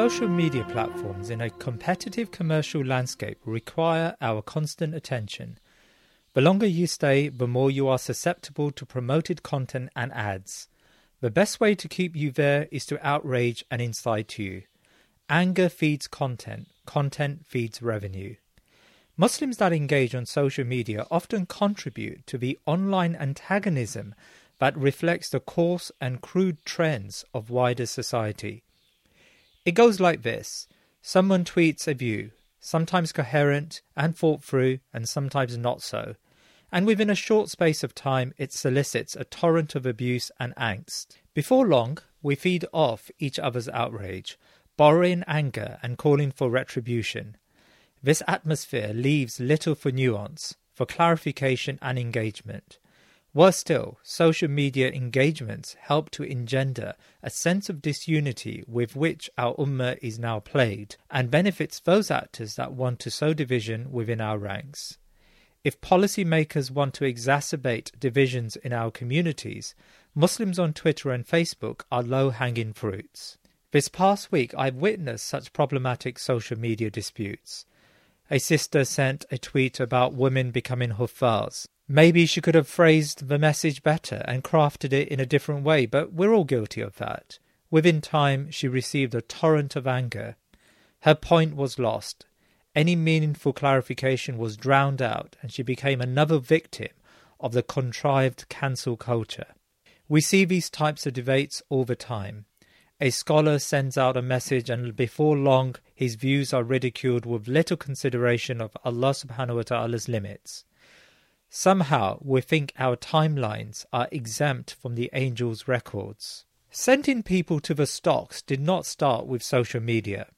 Social media platforms in a competitive commercial landscape require our constant attention. The longer you stay, the more you are susceptible to promoted content and ads. The best way to keep you there is to outrage and incite you. Anger feeds content, content feeds revenue. Muslims that engage on social media often contribute to the online antagonism that reflects the coarse and crude trends of wider society. It goes like this someone tweets a view, sometimes coherent and thought through, and sometimes not so, and within a short space of time it solicits a torrent of abuse and angst. Before long, we feed off each other's outrage, borrowing anger and calling for retribution. This atmosphere leaves little for nuance, for clarification and engagement. Worse still, social media engagements help to engender a sense of disunity with which our ummah is now plagued, and benefits those actors that want to sow division within our ranks. If policymakers want to exacerbate divisions in our communities, Muslims on Twitter and Facebook are low hanging fruits. This past week, I've witnessed such problematic social media disputes. A sister sent a tweet about women becoming huffaz, Maybe she could have phrased the message better and crafted it in a different way, but we're all guilty of that. Within time, she received a torrent of anger. Her point was lost. Any meaningful clarification was drowned out, and she became another victim of the contrived cancel culture. We see these types of debates all the time. A scholar sends out a message, and before long, his views are ridiculed with little consideration of Allah subhanahu wa ta'ala's limits. Somehow we think our timelines are exempt from the angel's records. Sending people to the stocks did not start with social media.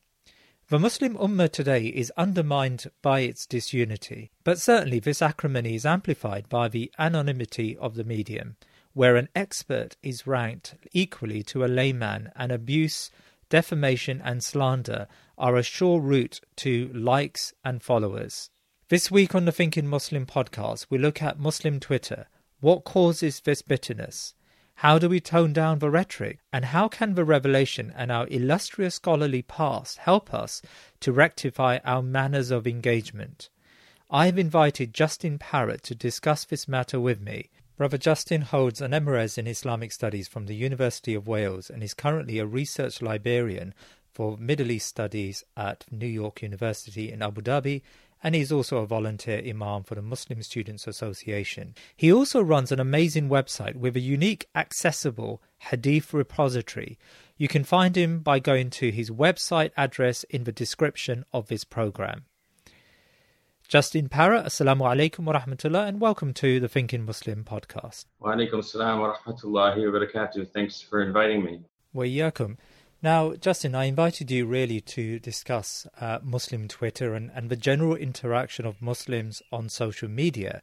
The Muslim Ummah today is undermined by its disunity, but certainly this acrimony is amplified by the anonymity of the medium, where an expert is ranked equally to a layman, and abuse, defamation, and slander are a sure route to likes and followers. This week on the Thinking Muslim podcast, we look at Muslim Twitter. What causes this bitterness? How do we tone down the rhetoric? And how can the revelation and our illustrious scholarly past help us to rectify our manners of engagement? I have invited Justin Parrott to discuss this matter with me. Brother Justin holds an MRes in Islamic Studies from the University of Wales and is currently a research librarian for Middle East Studies at New York University in Abu Dhabi and he's also a volunteer imam for the Muslim Students Association. He also runs an amazing website with a unique, accessible hadith repository. You can find him by going to his website address in the description of this program. Justin Parrott, Assalamu alaikum wa rahmatullah, and welcome to the Thinking Muslim podcast. Wa alaikum assalam wa rahmatullahi wa barakatuh. Thanks for inviting me. Wa yakum. Now, Justin, I invited you really to discuss uh, Muslim Twitter and, and the general interaction of Muslims on social media.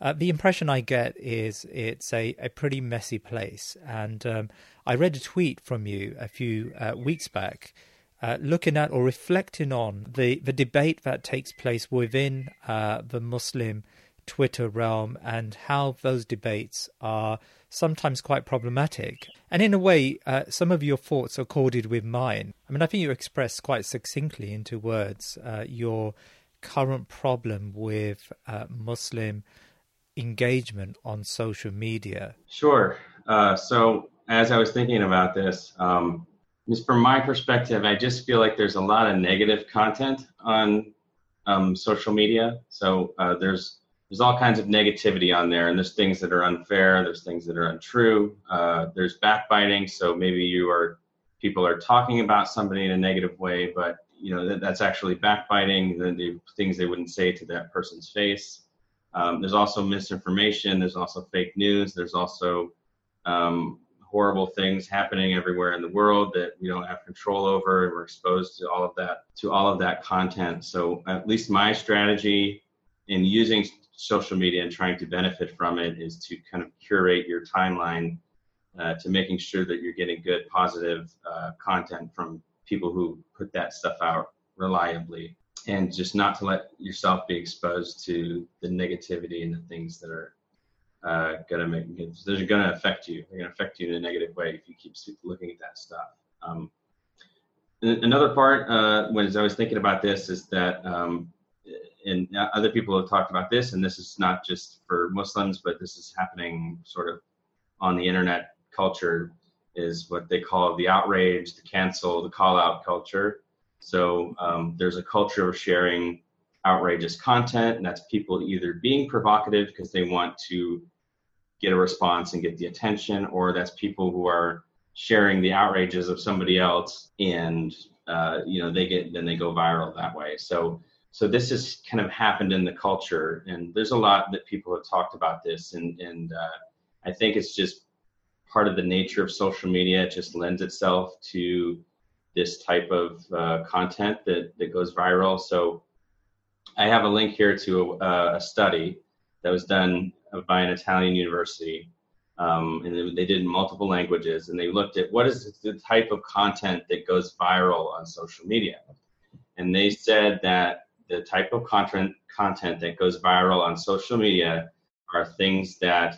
Uh, the impression I get is it's a, a pretty messy place. And um, I read a tweet from you a few uh, weeks back uh, looking at or reflecting on the, the debate that takes place within uh, the Muslim Twitter realm and how those debates are sometimes quite problematic. And in a way, uh, some of your thoughts are corded with mine. I mean, I think you expressed quite succinctly into words uh, your current problem with uh, Muslim engagement on social media. Sure. Uh, so, as I was thinking about this, um, just from my perspective, I just feel like there's a lot of negative content on um, social media. So uh, there's there's all kinds of negativity on there, and there's things that are unfair, there's things that are untrue, uh, there's backbiting. So maybe you are people are talking about somebody in a negative way, but you know that, that's actually backbiting. The, the things they wouldn't say to that person's face. Um, there's also misinformation. There's also fake news. There's also um, horrible things happening everywhere in the world that we don't have control over and we're exposed to all of that to all of that content so at least my strategy in using social media and trying to benefit from it is to kind of curate your timeline uh, to making sure that you're getting good positive uh, content from people who put that stuff out reliably and just not to let yourself be exposed to the negativity and the things that are uh, gonna make those are gonna affect you. They're gonna affect you in a negative way if you keep looking at that stuff. Um, another part, uh, when I was thinking about this, is that um, and other people have talked about this, and this is not just for Muslims, but this is happening sort of on the internet culture, is what they call the outrage, the cancel, the call out culture. So um, there's a culture of sharing outrageous content, and that's people either being provocative because they want to get a response and get the attention, or that's people who are sharing the outrages of somebody else and uh, you know they get then they go viral that way. So so this has kind of happened in the culture, and there's a lot that people have talked about this, and and uh, I think it's just part of the nature of social media. It just lends itself to this type of uh, content that that goes viral. So I have a link here to a, a study that was done by an Italian university. Um, and they did multiple languages, and they looked at what is the type of content that goes viral on social media. And they said that the type of content content that goes viral on social media are things that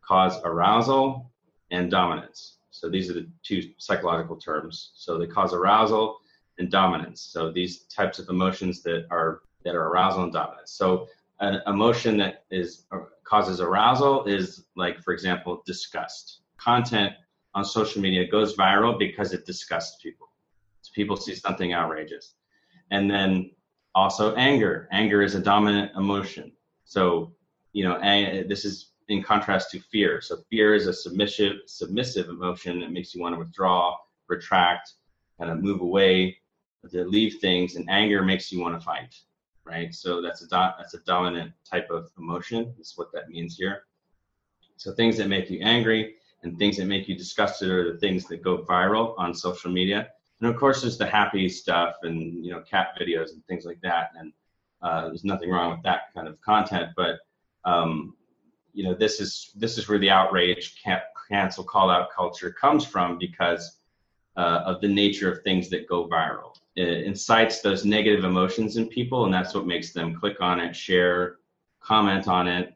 cause arousal and dominance. So these are the two psychological terms. So they cause arousal and dominance. So these types of emotions that are that are arousal and dominance. So an emotion that is causes arousal is like for example disgust content on social media goes viral because it disgusts people so people see something outrageous and then also anger anger is a dominant emotion so you know this is in contrast to fear so fear is a submissive submissive emotion that makes you want to withdraw retract kind of move away to leave things and anger makes you want to fight right? So that's a do- that's a dominant type of emotion. Is what that means here. So things that make you angry and things that make you disgusted are the things that go viral on social media. And of course, there's the happy stuff and you know cat videos and things like that. And uh, there's nothing wrong with that kind of content, but um, you know this is this is where the outrage, cancel, call out culture comes from because uh, of the nature of things that go viral It incites those negative emotions in people, and that's what makes them click on it, share, comment on it.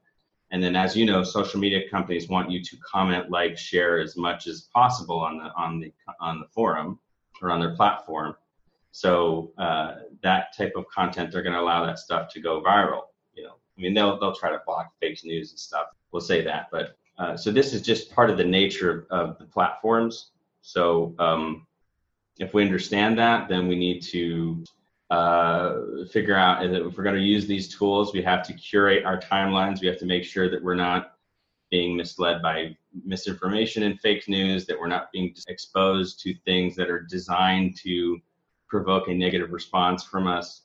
And then, as you know, social media companies want you to comment, like, share as much as possible on the on the on the forum or on their platform. So uh, that type of content, they're going to allow that stuff to go viral. You know, I mean, they'll they'll try to block fake news and stuff. We'll say that, but uh, so this is just part of the nature of, of the platforms. So um, if we understand that, then we need to uh, figure out that if we're going to use these tools, we have to curate our timelines. We have to make sure that we're not being misled by misinformation and fake news, that we're not being exposed to things that are designed to provoke a negative response from us.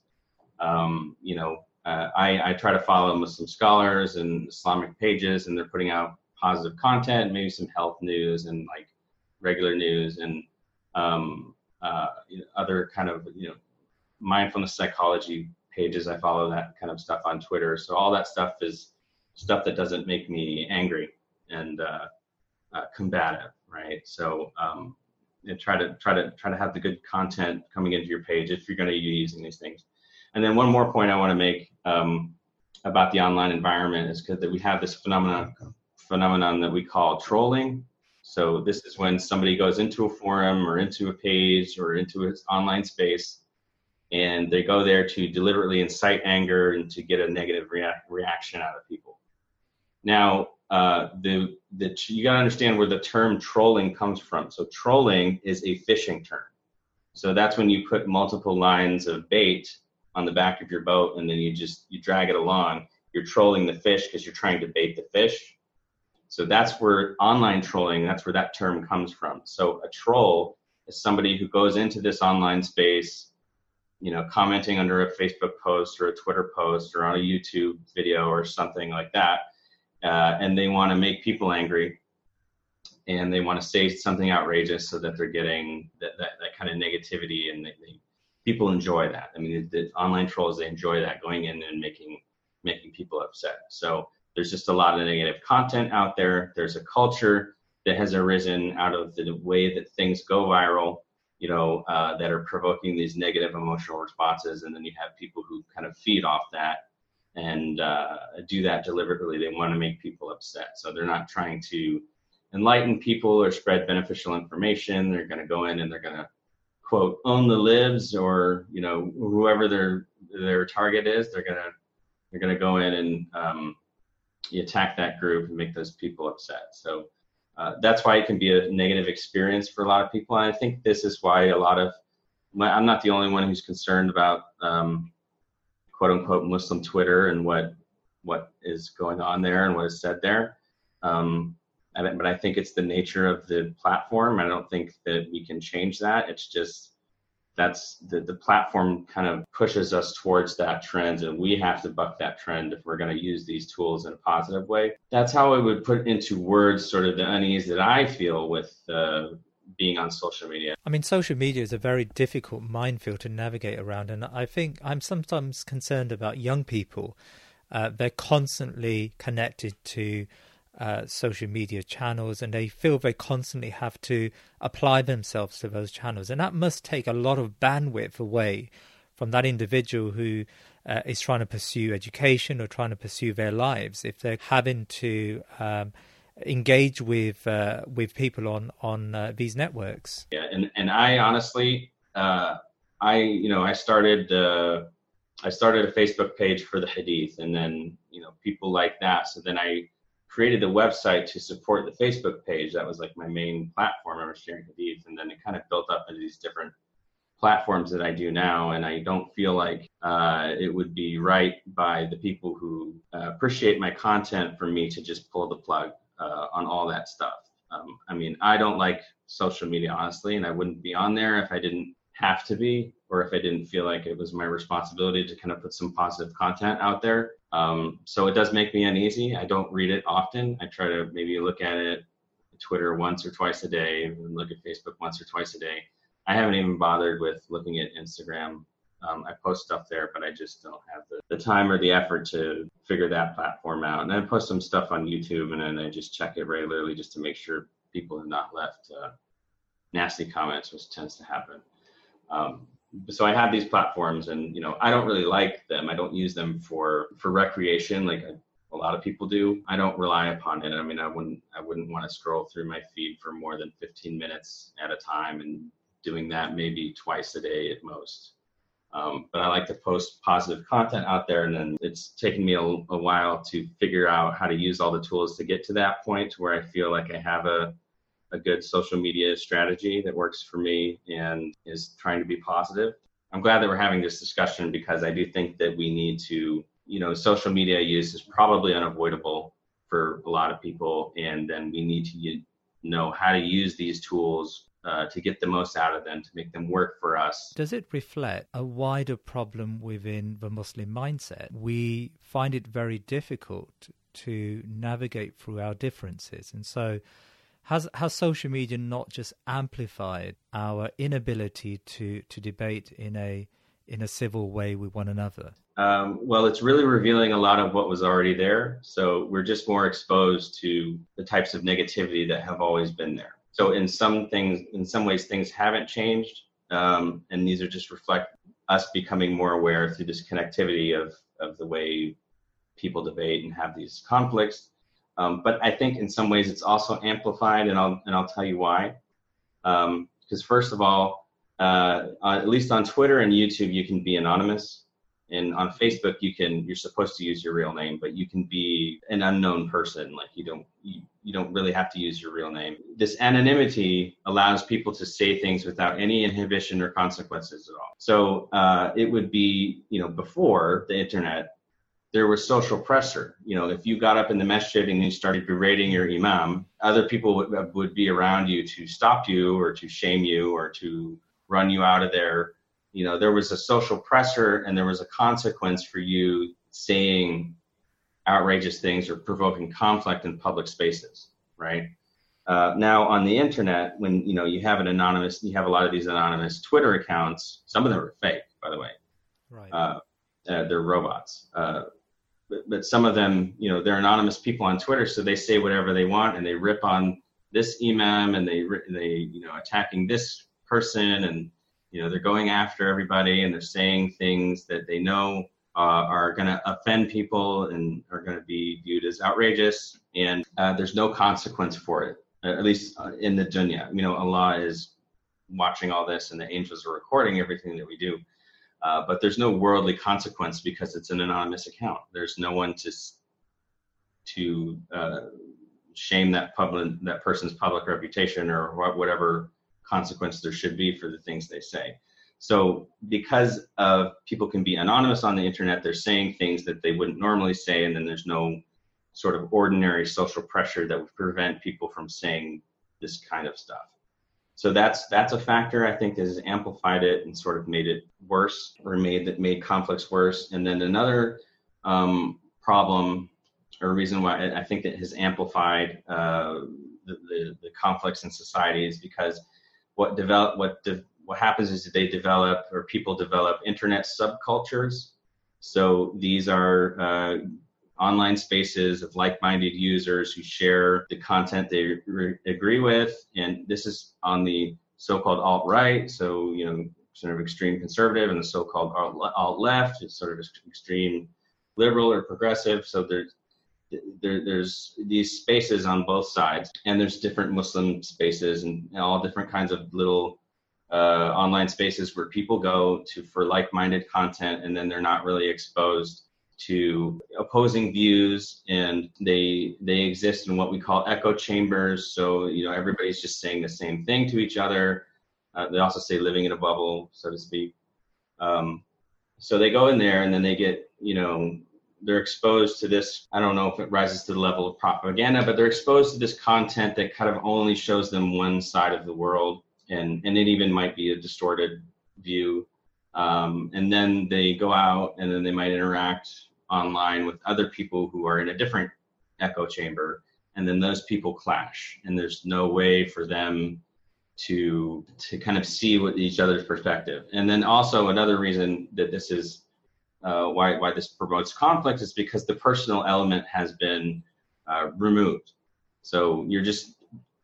Um, you know, uh, I, I try to follow Muslim scholars and Islamic pages, and they're putting out positive content, maybe some health news and like regular news and um, uh, you know, other kind of you know mindfulness psychology pages. I follow that kind of stuff on Twitter. So all that stuff is stuff that doesn't make me angry and uh, uh, combative, right? So um, try to try to try to have the good content coming into your page if you're going to be using these things. And then one more point I want to make um, about the online environment is because that we have this phenomenon phenomenon that we call trolling. So this is when somebody goes into a forum or into a page or into an online space, and they go there to deliberately incite anger and to get a negative rea- reaction out of people. Now, uh, the the you got to understand where the term trolling comes from. So trolling is a fishing term. So that's when you put multiple lines of bait on the back of your boat and then you just you drag it along. You're trolling the fish because you're trying to bait the fish. So that's where online trolling, that's where that term comes from. So a troll is somebody who goes into this online space, you know, commenting under a Facebook post or a Twitter post or on a YouTube video or something like that uh, and they want to make people angry and they want to say something outrageous so that they're getting that, that, that kind of negativity and they, they, people enjoy that. I mean the, the, online trolls they enjoy that going in and making making people upset. So there's just a lot of negative content out there. There's a culture that has arisen out of the way that things go viral you know uh, that are provoking these negative emotional responses and then you have people who kind of feed off that and uh, do that deliberately. They want to make people upset. So they're not trying to enlighten people or spread beneficial information. They're going to go in and they're going to quote own the libs or you know whoever their their target is. They're gonna they're gonna go in and um, attack that group and make those people upset. So. Uh, that's why it can be a negative experience for a lot of people. And I think this is why a lot of I'm not the only one who's concerned about um, quote unquote Muslim Twitter and what what is going on there and what is said there. Um, but I think it's the nature of the platform. I don't think that we can change that. It's just that's the, the platform kind of pushes us towards that trend and we have to buck that trend if we're going to use these tools in a positive way that's how i would put into words sort of the unease that i feel with uh, being on social media. I mean, social media is a very difficult minefield to navigate around, and I think I'm sometimes concerned about young people. Uh, they're constantly connected to uh, social media channels, and they feel they constantly have to apply themselves to those channels, and that must take a lot of bandwidth away from that individual who uh, is trying to pursue education or trying to pursue their lives. If they're having to um, engage with uh, with people on on uh, these networks. Yeah, and and I honestly, uh, I you know I started uh, I started a Facebook page for the Hadith, and then you know people like that. So then I created the website to support the Facebook page. That was like my main platform. I was sharing Hadith, and then it kind of built up into these different platforms that I do now, and I don't feel like uh, it would be right by the people who uh, appreciate my content for me to just pull the plug uh, on all that stuff. Um, I mean, I don't like social media honestly, and I wouldn't be on there if I didn't have to be, or if I didn't feel like it was my responsibility to kind of put some positive content out there. Um, so it does make me uneasy. I don't read it often. I try to maybe look at it Twitter once or twice a day, and look at Facebook once or twice a day. I haven't even bothered with looking at Instagram um, I post stuff there, but I just don't have the, the time or the effort to figure that platform out. And I post some stuff on YouTube, and then I just check it regularly just to make sure people have not left uh, nasty comments, which tends to happen. Um, so I have these platforms, and you know I don't really like them. I don't use them for for recreation like a, a lot of people do. I don't rely upon it. I mean, I wouldn't I wouldn't want to scroll through my feed for more than 15 minutes at a time, and doing that maybe twice a day at most. Um, but I like to post positive content out there, and then it's taken me a, a, while to figure out how to use all the tools to get to that point where I feel like I have a, a good social media strategy that works for me and is trying to be positive. I'm glad that we're having this discussion because I do think that we need to, you know, social media use is probably unavoidable for a lot of people, and then we need to know how to use these tools uh, to get the most out of them, to make them work for us. Does it reflect a wider problem within the Muslim mindset? We find it very difficult to navigate through our differences. And so, has, has social media not just amplified our inability to, to debate in a, in a civil way with one another? Um, well, it's really revealing a lot of what was already there. So we're just more exposed to the types of negativity that have always been there. So in some things, in some ways, things haven't changed, um, and these are just reflect us becoming more aware through this connectivity of of the way people debate and have these conflicts. Um, but I think in some ways it's also amplified, and I'll and I'll tell you why. Because um, first of all, uh, at least on Twitter and YouTube, you can be anonymous. And on facebook you can you're supposed to use your real name but you can be an unknown person. Like you don't you, you don't really have to use your real name. This anonymity allows people to say things without any inhibition or consequences at all. So uh, it would be you know before the internet there was social pressure. You know, if you got up in the masjid and you started berating your imam, other people would, would be around you to stop you or to shame you or to run you out of there. You know there was a social pressure and there was a consequence for you saying outrageous things or provoking conflict in public spaces right? Uh, now on the internet when you know you have an anonymous you have a lot of these anonymous twitter accounts some of them are fake by the way. Right. Uh, uh, they're robots. Uh, but, but some of them you know they're anonymous people on twitter so they say whatever they want and they rip on this imam and they they you know attacking this person and you know they're going after everybody and they're saying things that they know uh, are going to offend people and are going to be viewed as outrageous and uh, there's no consequence for it at least uh, in the dunya. You know allah is watching all this and the angels are recording everything that we do uh, but there's no worldly consequence because it's an anonymous account. There's no one to to uh, shame that public that person's public reputation or whatever consequence there should be for the things they say. So because of people can be anonymous on the internet, they're saying things that they wouldn't normally say, and then there's no sort of ordinary social pressure that would prevent people from saying this kind of stuff. So that's that's a factor I think that has amplified it and sort of made it worse or made that made conflicts worse. And then another um, problem or reason why I think it has amplified uh, the, the, the conflicts in society is because what develop what de- what happens is that they develop or people develop internet subcultures. So these are uh, online spaces of like-minded users who share the content they re- agree with, and this is on the so-called alt-right. So you know, sort of extreme conservative, and the so-called alt-left is sort of extreme liberal or progressive. So there's there, there's these spaces on both sides, and there's different Muslim spaces and all different kinds of little uh, online spaces where people go to for like-minded content, and then they're not really exposed to opposing views, and they they exist in what we call echo chambers. So you know everybody's just saying the same thing to each other. Uh, they also say living in a bubble, so to speak. Um, so they go in there, and then they get you know they're exposed to this i don't know if it rises to the level of propaganda but they're exposed to this content that kind of only shows them one side of the world and and it even might be a distorted view. Um, and then they go out and then they might interact online with other people who are in a different echo chamber and then those people clash and there's no way for them to to kind of see what each other's perspective. And then also another reason that this is uh, why why this promotes conflict is because the personal element has been uh, removed. So you're just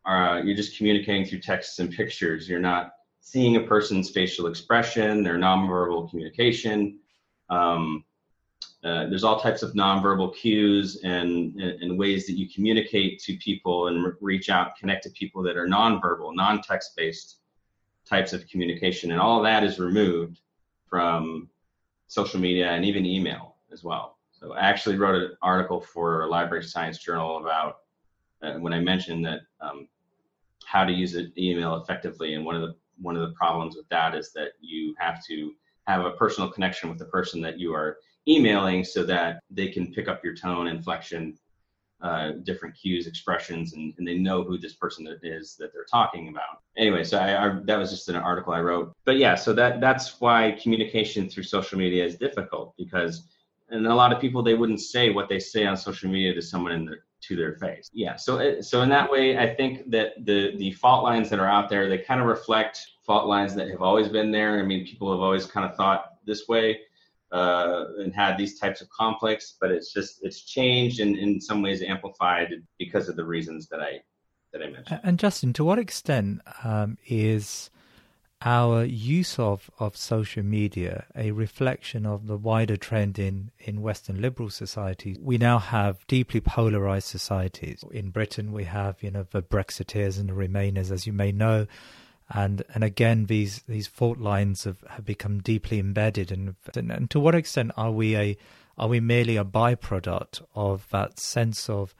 uh, you're just communicating through texts and pictures. You're not seeing a person's facial expression, their nonverbal communication. Um, uh, there's all types of nonverbal cues and, and, ways that you communicate to people and re- reach out, connect to people that are nonverbal, non-text based types of communication, and all of that is removed from social media, and even email as well. So I actually wrote an article for a Library Science Journal about uh, when I mentioned that um, how to use an email effectively, and one of the one of the problems with that is that you have to have a personal connection with the person that you are emailing so that they can pick up your tone, inflection, uh, different cues, expressions, and, and, they know who this person is that they're talking about. Anyway, so I, I, that was just an article I wrote. But yeah, so that that's why communication through social media is difficult because, and a lot of people they wouldn't say what they say on social media to someone in their to their face. Yeah. So so in that way, I think that the the fault lines that are out there they kind of reflect fault lines that have always been there. I mean, people have always kind of thought this way uh, and had these types of conflicts, but it's just it's changed and in some ways amplified because of the reasons that I that I mentioned. And Justin, to what extent um, is our use of, of social media a reflection of the wider trend in, in Western liberal societies? We now have deeply polarized societies. In Britain, we have you know the Brexiteers and the Remainers, as you may know and and again these these fault lines have, have become deeply embedded and, and, and to what extent are we a are we merely a byproduct of that sense of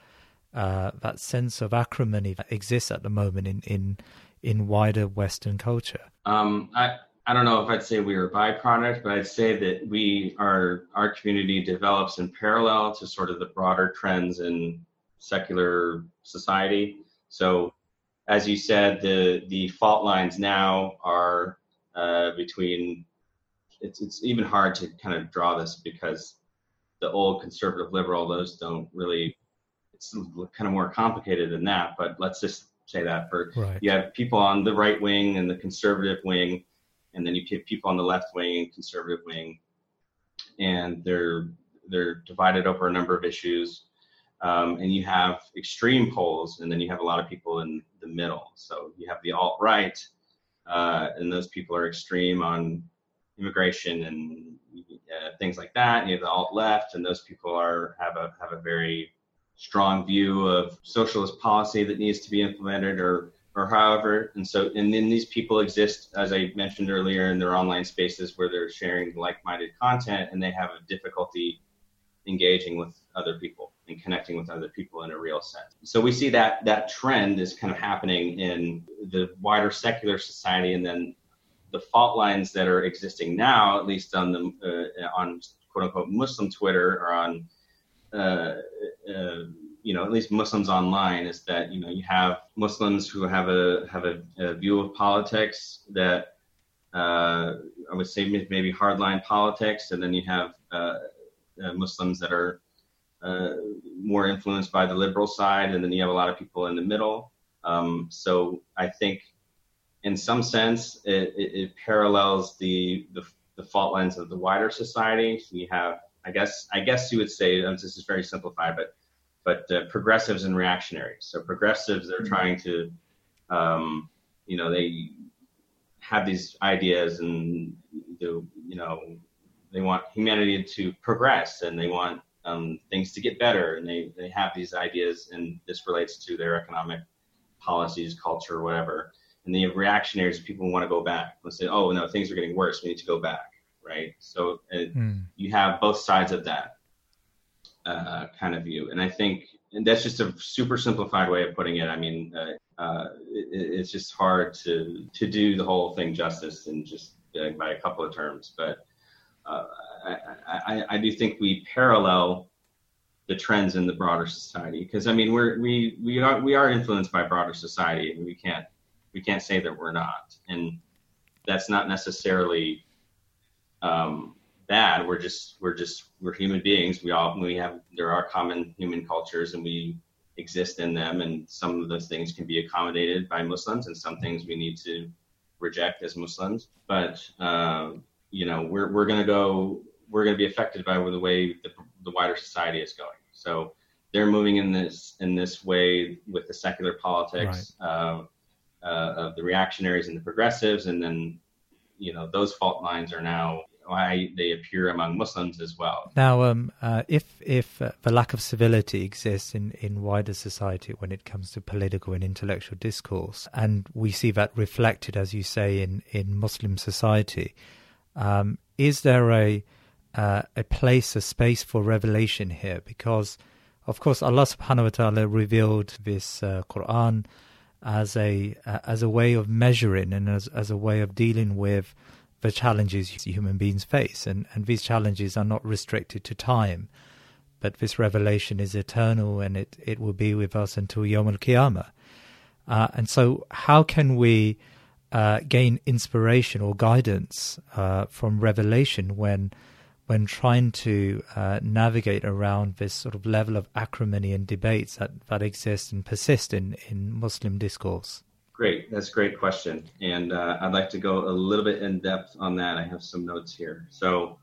uh, that sense of acrimony that exists at the moment in in in wider Western culture? Um, I I don't know if I'd say we are a byproduct, but I'd say that we are our community develops in parallel to sort of the broader trends in secular society. So as you said, the the fault lines now are uh, between. It's it's even hard to kind of draw this because the old conservative liberal those don't really. It's kind of more complicated than that, but let's just say that for right. you have people on the right wing and the conservative wing, and then you have people on the left wing and conservative wing, and they're they're divided over a number of issues. Um, and you have extreme poles, and then you have a lot of people in the middle. So you have the alt right, uh, and those people are extreme on immigration and uh, things like that. And you have the alt left, and those people are have a have a very strong view of socialist policy that needs to be implemented, or or however. And so, and then these people exist, as I mentioned earlier, in their online spaces where they're sharing like-minded content, and they have a difficulty engaging with other people and connecting with other people in a real sense. So we see that that trend is kind of happening in the wider secular society, and then the fault lines that are existing now, at least on the uh, on quote unquote Muslim Twitter or on uh, uh, you know at least Muslims online, is that you know you have Muslims who have a have a, a view of politics that uh, I would say maybe hardline politics, and then you have uh, uh, Muslims that are uh, more influenced by the liberal side, and then you have a lot of people in the middle. Um, so I think, in some sense, it, it, it parallels the, the, the fault lines of the wider society. So you have, I guess, I guess you would say this is very simplified, but but uh, progressives and reactionaries. So progressives, they're mm-hmm. trying to, um, you know, they have these ideas and the, you know, they want humanity to progress and they want um, things to get better, and they they have these ideas, and this relates to their economic policies, culture, whatever. And then you have reactionaries, people want to go back. Let's say, oh no, things are getting worse. We need to go back, right? So mm. you have both sides of that uh, kind of view, and I think and that's just a super simplified way of putting it. I mean, uh, uh, it, it's just hard to to do the whole thing justice in just uh, by a couple of terms, but uh, I, I, I do think we parallel the trends in the broader society because I mean we're we we are we are influenced by broader society and we can't we can't say that we're not. And that's not necessarily um, bad. We're just we're just we're human beings. We all we have there are common human cultures and we exist in them and some of those things can be accommodated by Muslims and some things we need to reject as Muslims. But uh, you know we're we're going to go we're going to be affected by the way the, the wider society is going. So they're moving in this in this way with the secular politics right. uh, uh, of the reactionaries and the progressives, and then you know those fault lines are now why they appear among Muslims as well. Now, um, uh, if if uh, the lack of civility exists in, in wider society when it comes to political and intellectual discourse, and we see that reflected, as you say, in in Muslim society, um, is there a uh, a place, a space for revelation here, because of course Allah Subhanahu wa Taala revealed this uh, Quran as a uh, as a way of measuring and as as a way of dealing with the challenges human beings face, and and these challenges are not restricted to time, but this revelation is eternal and it, it will be with us until Yom Al Qiyamah. Uh, and so, how can we uh, gain inspiration or guidance uh, from revelation when when trying to uh, navigate around this sort of level of acrimony and debates that, that exist and persist in, in Muslim discourse? Great, that's a great question, and uh, I'd like to go a little bit in depth on that. I have some notes here. So,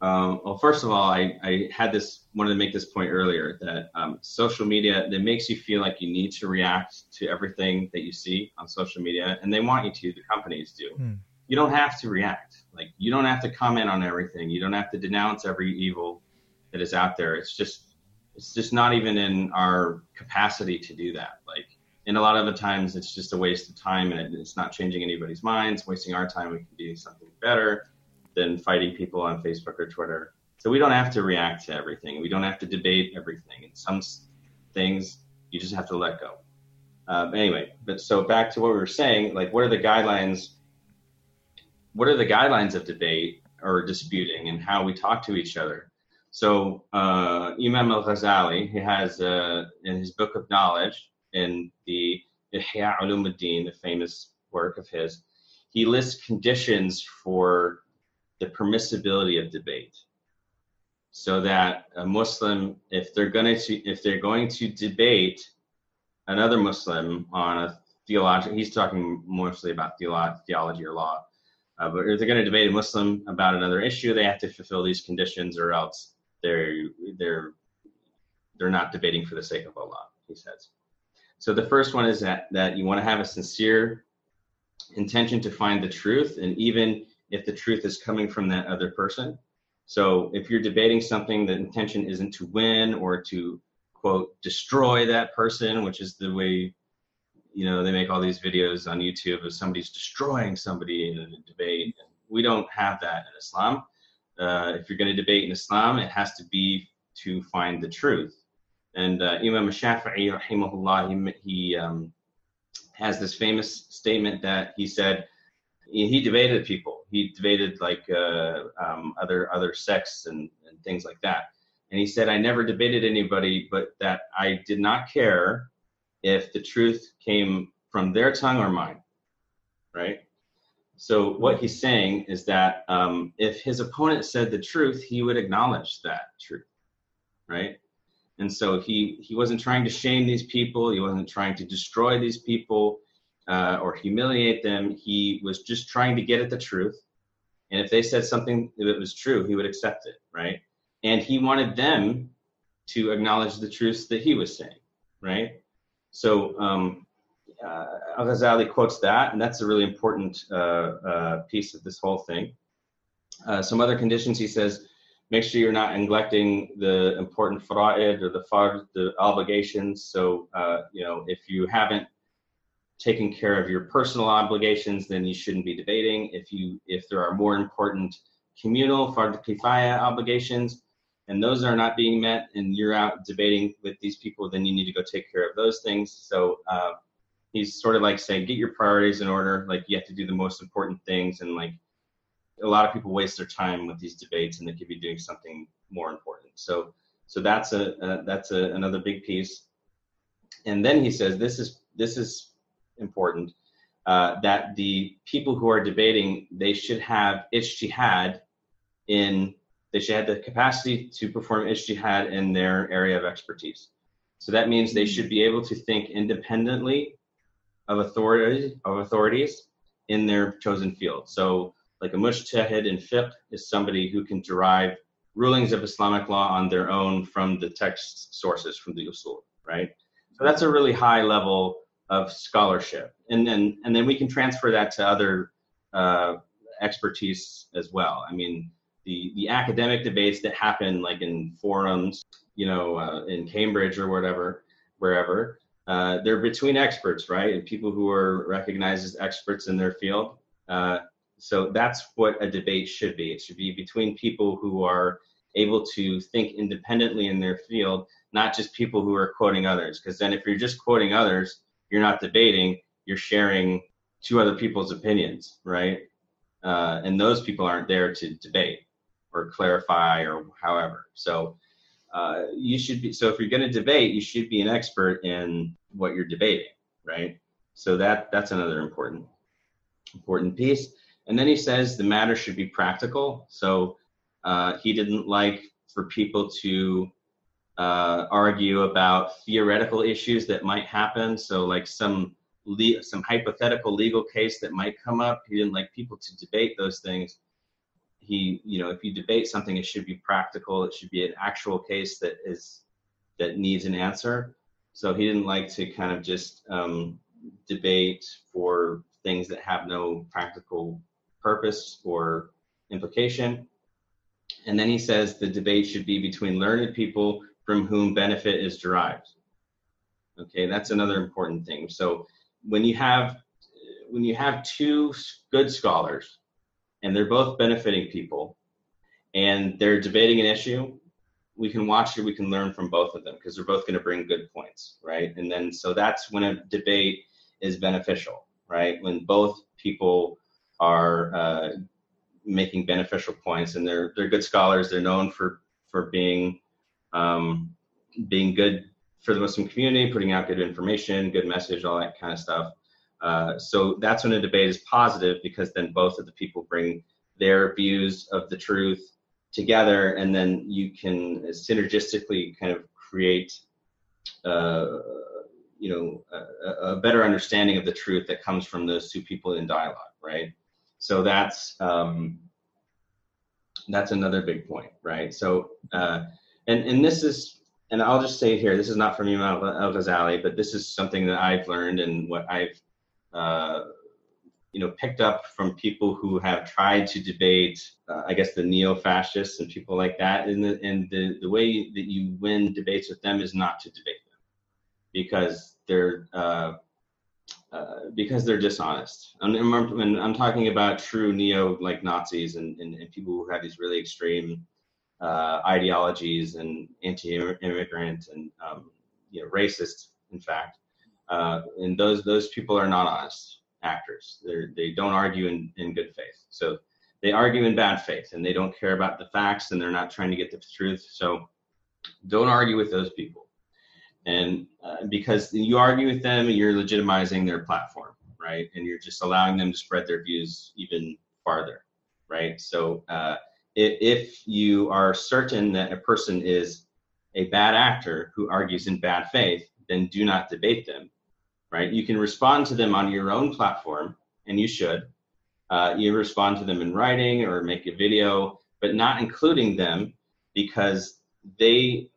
um, well, first of all, I, I had this wanted to make this point earlier that um, social media that makes you feel like you need to react to everything that you see on social media, and they want you to. The companies do. Hmm. You don't have to react. Like you don't have to comment on everything. You don't have to denounce every evil that is out there. It's just it's just not even in our capacity to do that. Like, and a lot of the times it's just a waste of time, and it's not changing anybody's minds, wasting our time. We can do something better than fighting people on Facebook or Twitter. So we don't have to react to everything. We don't have to debate everything. And some things you just have to let go. Uh, anyway, but so back to what we were saying, like what are the guidelines? What are the guidelines of debate or disputing and how we talk to each other? So uh, Imam al-Ghazali, he has uh, in his book of knowledge, in the Ihya Ulumuddin, the famous work of his, he lists conditions for the permissibility of debate so that a muslim if they're going to if they're going to debate another muslim on a theological he's talking mostly about theology or law uh, but if they're going to debate a muslim about another issue they have to fulfill these conditions or else they're they're they're not debating for the sake of allah he says so the first one is that that you want to have a sincere intention to find the truth and even if the truth is coming from that other person. So if you're debating something, the intention isn't to win or to quote destroy that person, which is the way you know they make all these videos on YouTube of somebody's destroying somebody in a debate. We don't have that in Islam. Uh, if you're going to debate in Islam, it has to be to find the truth. And uh, Imam Shafi'i, rahimahullah, he, he um, has this famous statement that he said, he debated people. He debated like uh, um, other other sects and, and things like that. And he said, I never debated anybody, but that I did not care if the truth came from their tongue or mine. Right. So what he's saying is that um, if his opponent said the truth, he would acknowledge that truth. Right. And so he he wasn't trying to shame these people. He wasn't trying to destroy these people uh, or humiliate them. He was just trying to get at the truth. And if they said something that was true, he would accept it, right? And he wanted them to acknowledge the truths that he was saying, right? So um, uh, Al Ghazali quotes that, and that's a really important uh, uh, piece of this whole thing. Uh, some other conditions he says make sure you're not neglecting the important fara'id or the fard, the obligations. So, uh, you know, if you haven't taken care of your personal obligations, then you shouldn't be debating. If you if there are more important communal fard kifaya obligations, and those are not being met, and you're out debating with these people, then you need to go take care of those things. So uh, he's sort of like saying, get your priorities in order. Like you have to do the most important things, and like a lot of people waste their time with these debates, and they could be doing something more important. So so that's a, a that's a, another big piece. And then he says, this is this is important, uh, that the people who are debating, they should have ijtihad in, they should have the capacity to perform ijtihad in their area of expertise. So that means they should be able to think independently of authorities, of authorities in their chosen field. So like a mujtahid in fiqh is somebody who can derive rulings of Islamic law on their own from the text sources, from the usul, right? So that's a really high level of scholarship, and then and then we can transfer that to other uh, expertise as well. I mean, the the academic debates that happen like in forums, you know, uh, in Cambridge or whatever, wherever, uh, they're between experts, right, and people who are recognized as experts in their field. Uh, so that's what a debate should be. It should be between people who are able to think independently in their field, not just people who are quoting others. Because then, if you're just quoting others, you're not debating, you're sharing two other people's opinions, right? Uh, and those people aren't there to debate or clarify or however. So, uh, you should be so if you're going to debate you should be an expert in what you're debating right? So that that's another important important piece. And then he says the matter should be practical. So uh, he didn't like for people to uh, argue about theoretical issues that might happen. So like some le- some hypothetical legal case that might come up. He didn't like people to debate those things he you know if you debate something it should be practical. It should be an actual case that is that needs an answer. So he didn't like to kind of just um, debate for things that have no practical purpose or implication. And then he says the debate should be between learned people from whom benefit is derived. Okay that's another important thing. So when you have when you have two good scholars and they're both benefiting people and they're debating an issue we can watch it we can learn from both of them because they're both going to bring good points right? And then so that's when a debate is beneficial right? When both people are uh, making beneficial points and they're they're good scholars they're known for for being um, being good for the muslim community putting out good information good message all that kind of stuff uh, so that's when a debate is positive because then both of the people bring their views of the truth together, and then you can synergistically kind of create, uh, you know, a, a, better understanding of the truth that comes from those two people in dialogue, right? So that's um, that's another big point, right? So, uh, and and this is and I'll just say here, this is not from Imam Al Ghazali, but this is something that I've learned and what I've uh, you know, picked up from people who have tried to debate, uh, I guess, the neo-fascists and people like that. And the and the the way that you win debates with them is not to debate them, because they're uh, uh, because they're dishonest. And I'm, I'm, talking about true neo like Nazis and, and, and people who have these really extreme uh, ideologies and anti-immigrant and um, you know racist, in fact. Uh, and those those people are not honest actors. They they don't argue in, in good faith. So they argue in bad faith, and they don't care about the facts, and they're not trying to get the truth. So don't argue with those people. And uh, because you argue with them, you're legitimizing their platform, right? And you're just allowing them to spread their views even farther, right? So uh, if you are certain that a person is a bad actor who argues in bad faith, then do not debate them right? You can respond to them on your own platform, and you should. Uh, you respond to them in writing or make a video, but not including them because they,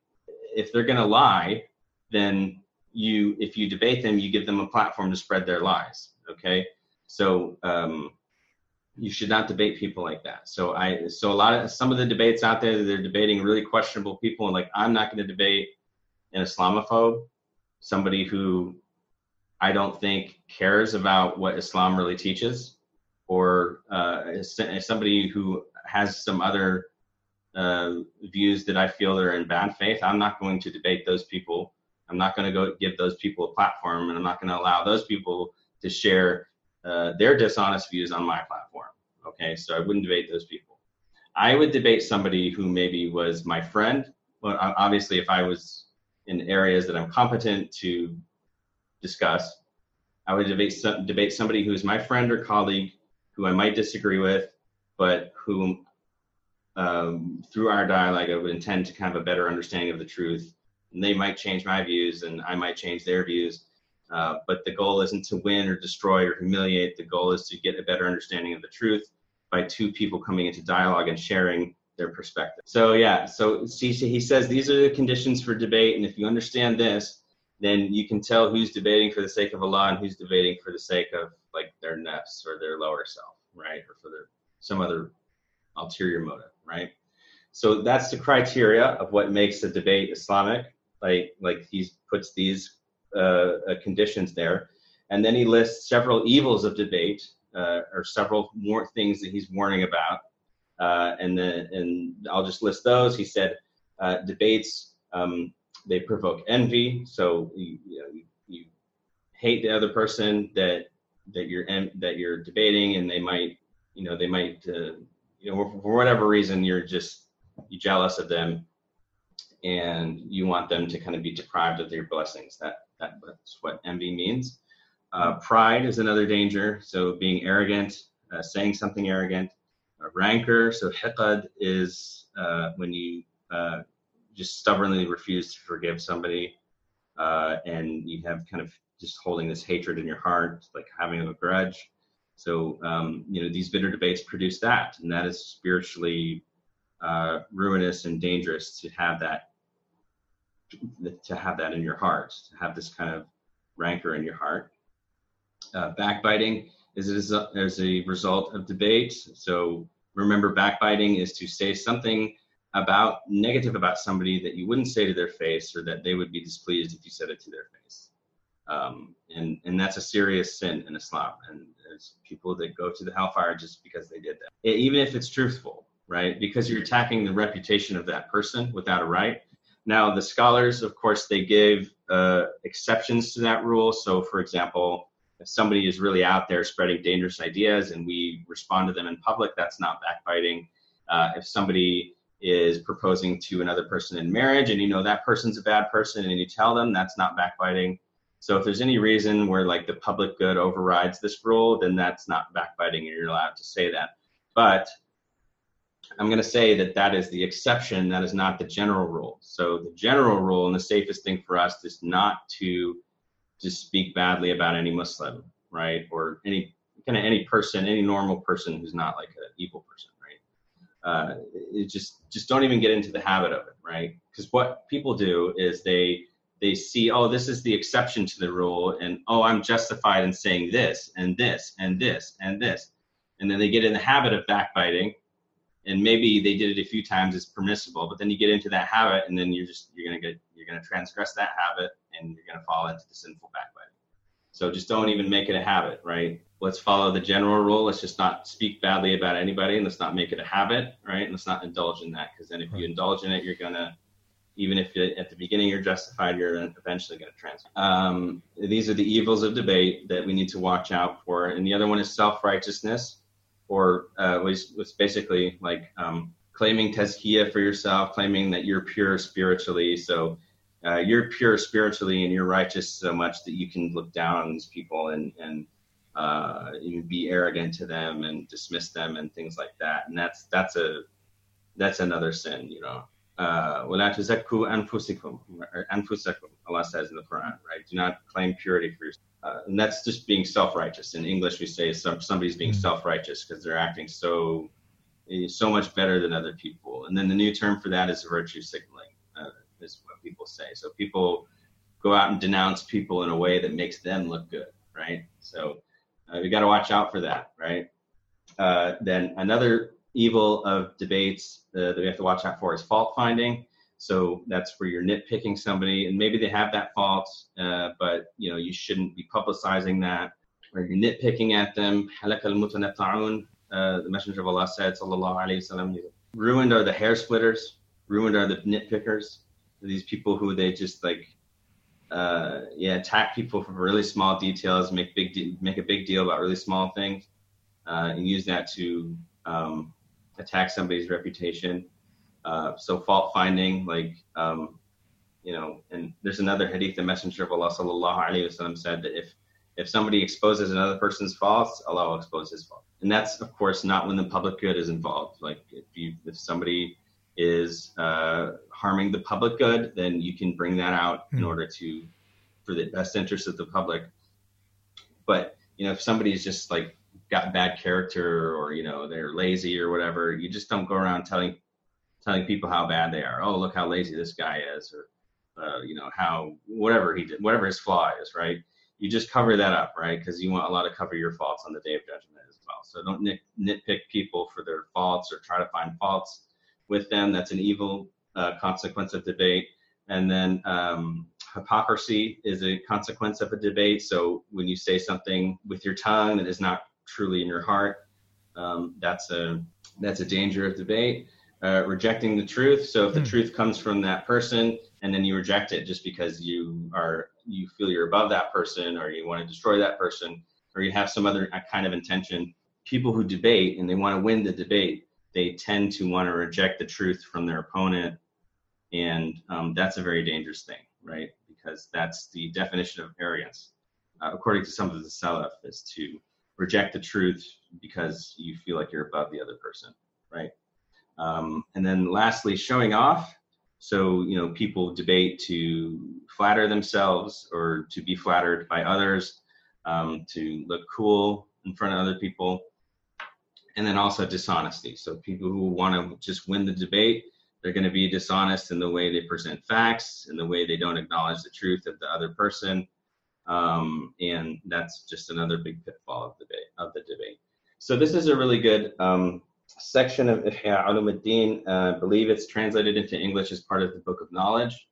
if they're going to lie, then you, if you debate them, you give them a platform to spread their lies. Okay, so um, you should not debate people like that. So I, so a lot of some of the debates out there, they're debating really questionable people, and like I'm not going to debate an Islamophobe, somebody who I don't think cares about what Islam really teaches, or uh, somebody who has some other uh, views that I feel are in bad faith, I'm not going to debate those people. I'm not going to go give those people a platform, and I'm not going to allow those people to share uh, their dishonest views on my platform. Okay, so I wouldn't debate those people. I would debate somebody who maybe was my friend. But obviously, if I was in areas that I'm competent to discuss. I would debate some, debate somebody who is my friend or colleague who I might disagree with, but whom um, through our dialogue I would intend to kind of a better understanding of the truth. And they might change my views, and I might change their views. Uh, but the goal isn't to win or destroy or humiliate. The goal is to get a better understanding of the truth by two people coming into dialogue and sharing their perspective. So yeah, so he says these are the conditions for debate, and if you understand this, then you can tell who's debating for the sake of Allah and who's debating for the sake of like their nafs or their lower self, right? Or for their some other ulterior motive, right? So that's the criteria of what makes a debate Islamic. Like like he puts these uh, uh, conditions there, and then he lists several evils of debate uh, or several more things that he's warning about. Uh, and then and I'll just list those. He said uh, debates um, they provoke envy. So you, you, know, you, hate the other person that that you're that you're debating, and they might you know they might uh, you know for whatever reason you're just you jealous of them, and you want them to kind of be deprived of their blessings. That, that that's what envy means. Uh, pride is another danger. So being arrogant, uh, saying something arrogant. Uh, rancor, so hiqad is uh, when you uh, just stubbornly refuse to forgive somebody, uh, and you have kind of just holding this hatred in your heart, like having a grudge. So um, you know these bitter debates produce that, and that is spiritually uh, ruinous and dangerous to have that to have that in your heart, to have this kind of rancor in your heart. Uh, backbiting is as a, as a result of debate. So remember, backbiting is to say something about negative about somebody that you wouldn't say to their face, or that they would be displeased if you said it to their face. Um, and and that's a serious sin in Islam. And there's people that go to the hellfire just because they did that, even if it's truthful right? Because you're attacking the reputation of that person without a right. Now, the scholars, of course, they give uh, exceptions to that rule. So, for example, if somebody is really out there spreading dangerous ideas and we respond to them in public, that's not backbiting. Uh, if somebody is proposing to another person in marriage and you know that person's a bad person and you tell them, that's not backbiting. So if there's any reason where like the public good overrides this rule, then that's not backbiting and you're allowed to say that. But I'm going to say that that is the exception. That is not the general rule. So the general rule and the safest thing for us is not to just speak badly about any Muslim, right? Or any kind of any person, any normal person who's not like an evil person? Uh, it just just don't even get into the habit of it, right? Because what people do is they they see, oh, this is the exception to the rule, and oh, I'm justified in saying this and this and this and this, and then they get in the habit of backbiting and maybe they did it a few times it's permissible but then you get into that habit and then you're just you're gonna get you're gonna transgress that habit and you're gonna fall into the sinful backbiting so just don't even make it a habit right let's follow the general rule let's just not speak badly about anybody and let's not make it a habit right and let's not indulge in that because then if you indulge in it you're gonna even if at the beginning you're justified, you're eventually going to transfer. Um, these are the evils of debate that we need to watch out for. And the other one is self righteousness or uh, was was basically like um, claiming tazkiyah for yourself, claiming that you're pure spiritually. So uh, you're pure spiritually and you're righteous so much that you can look down on these people and and uh, you be arrogant to them and dismiss them and things like that. And that's that's a that's another sin, you know. وَلَا تُزَكُّوا أَنفُسِكُمْ أنفسكم, Allah says in the Quran, right? Do not claim purity for yourself uh, and that's just being self-righteous. In English, we say some, somebody's being mm-hmm. self-righteous because they're acting so eh, so much better than other people. And then the new term for that is virtue signaling, uh, is what people say. So people go out and denounce people in a way that makes them look good, right? So uh, we got to watch out for that, right? Uh, then another evil of debates uh, that we have to watch out for is fault finding. So that's where you're nitpicking somebody, and maybe they have that fault, uh, but you know you shouldn't be publicizing that. Or you're nitpicking at them. Uh, the Messenger of Allah said, "Sallallahu alaihi wasallam." Ruined are the hair splitters. Ruined are the nitpickers. These people who they just like, uh, yeah, attack people for really small details, make big de- make a big deal about really small things, uh, and use that to um, attack somebody's reputation. Uh, so fault finding, like, um, you know, and there's another hadith, the Messenger of Allah sallallahu alaihi wasallam said that if if somebody exposes another person's faults, Allah will expose his fault. And that's of course not when the public good is involved. Like if you if somebody is uh, harming the public good, then you can bring that out mm. in hmm. order to for the best interest of the public. But you know, if somebody's just like got bad character or you know they're lazy or whatever, you just don't go around telling telling people how bad they are. Oh, look how lazy this guy is, or uh, you know how whatever he did, whatever his flaw is, right? You just cover that up, right? Because you want a lot of cover your faults on the day of judgment as well. So don't nit, nitpick people for their faults or try to find faults with them. That's an evil uh, consequence of debate. And then um, hypocrisy is a consequence of a debate. So when you say something with your tongue that is not truly in your heart, um, that's a that's a danger of debate uh, rejecting the truth. So if the mm. truth comes from that person and then you reject it just because you are you feel you're above that person or you want to destroy that person or you have some other uh, kind of intention, people who debate and they want to win the debate, they tend to want to reject the truth from their opponent and um, that's a very dangerous thing, right? Because that's the definition of arrogance, uh, according to some of the Salaf, is to reject the truth because you feel like you're above the other person, right? Um, and then lastly, showing off. So, you know, people debate to flatter themselves or to be flattered by others, um, to look cool in front of other people. And then also dishonesty. So, people who want to just win the debate, they're going to be dishonest in the way they present facts, in the way they don't acknowledge the truth of the other person. Um, and that's just another big pitfall of the debate. Of the debate. So this is a really good um, section of Ihya Ulumuddin. Uh, I believe it's translated into English as part of the Book of Knowledge,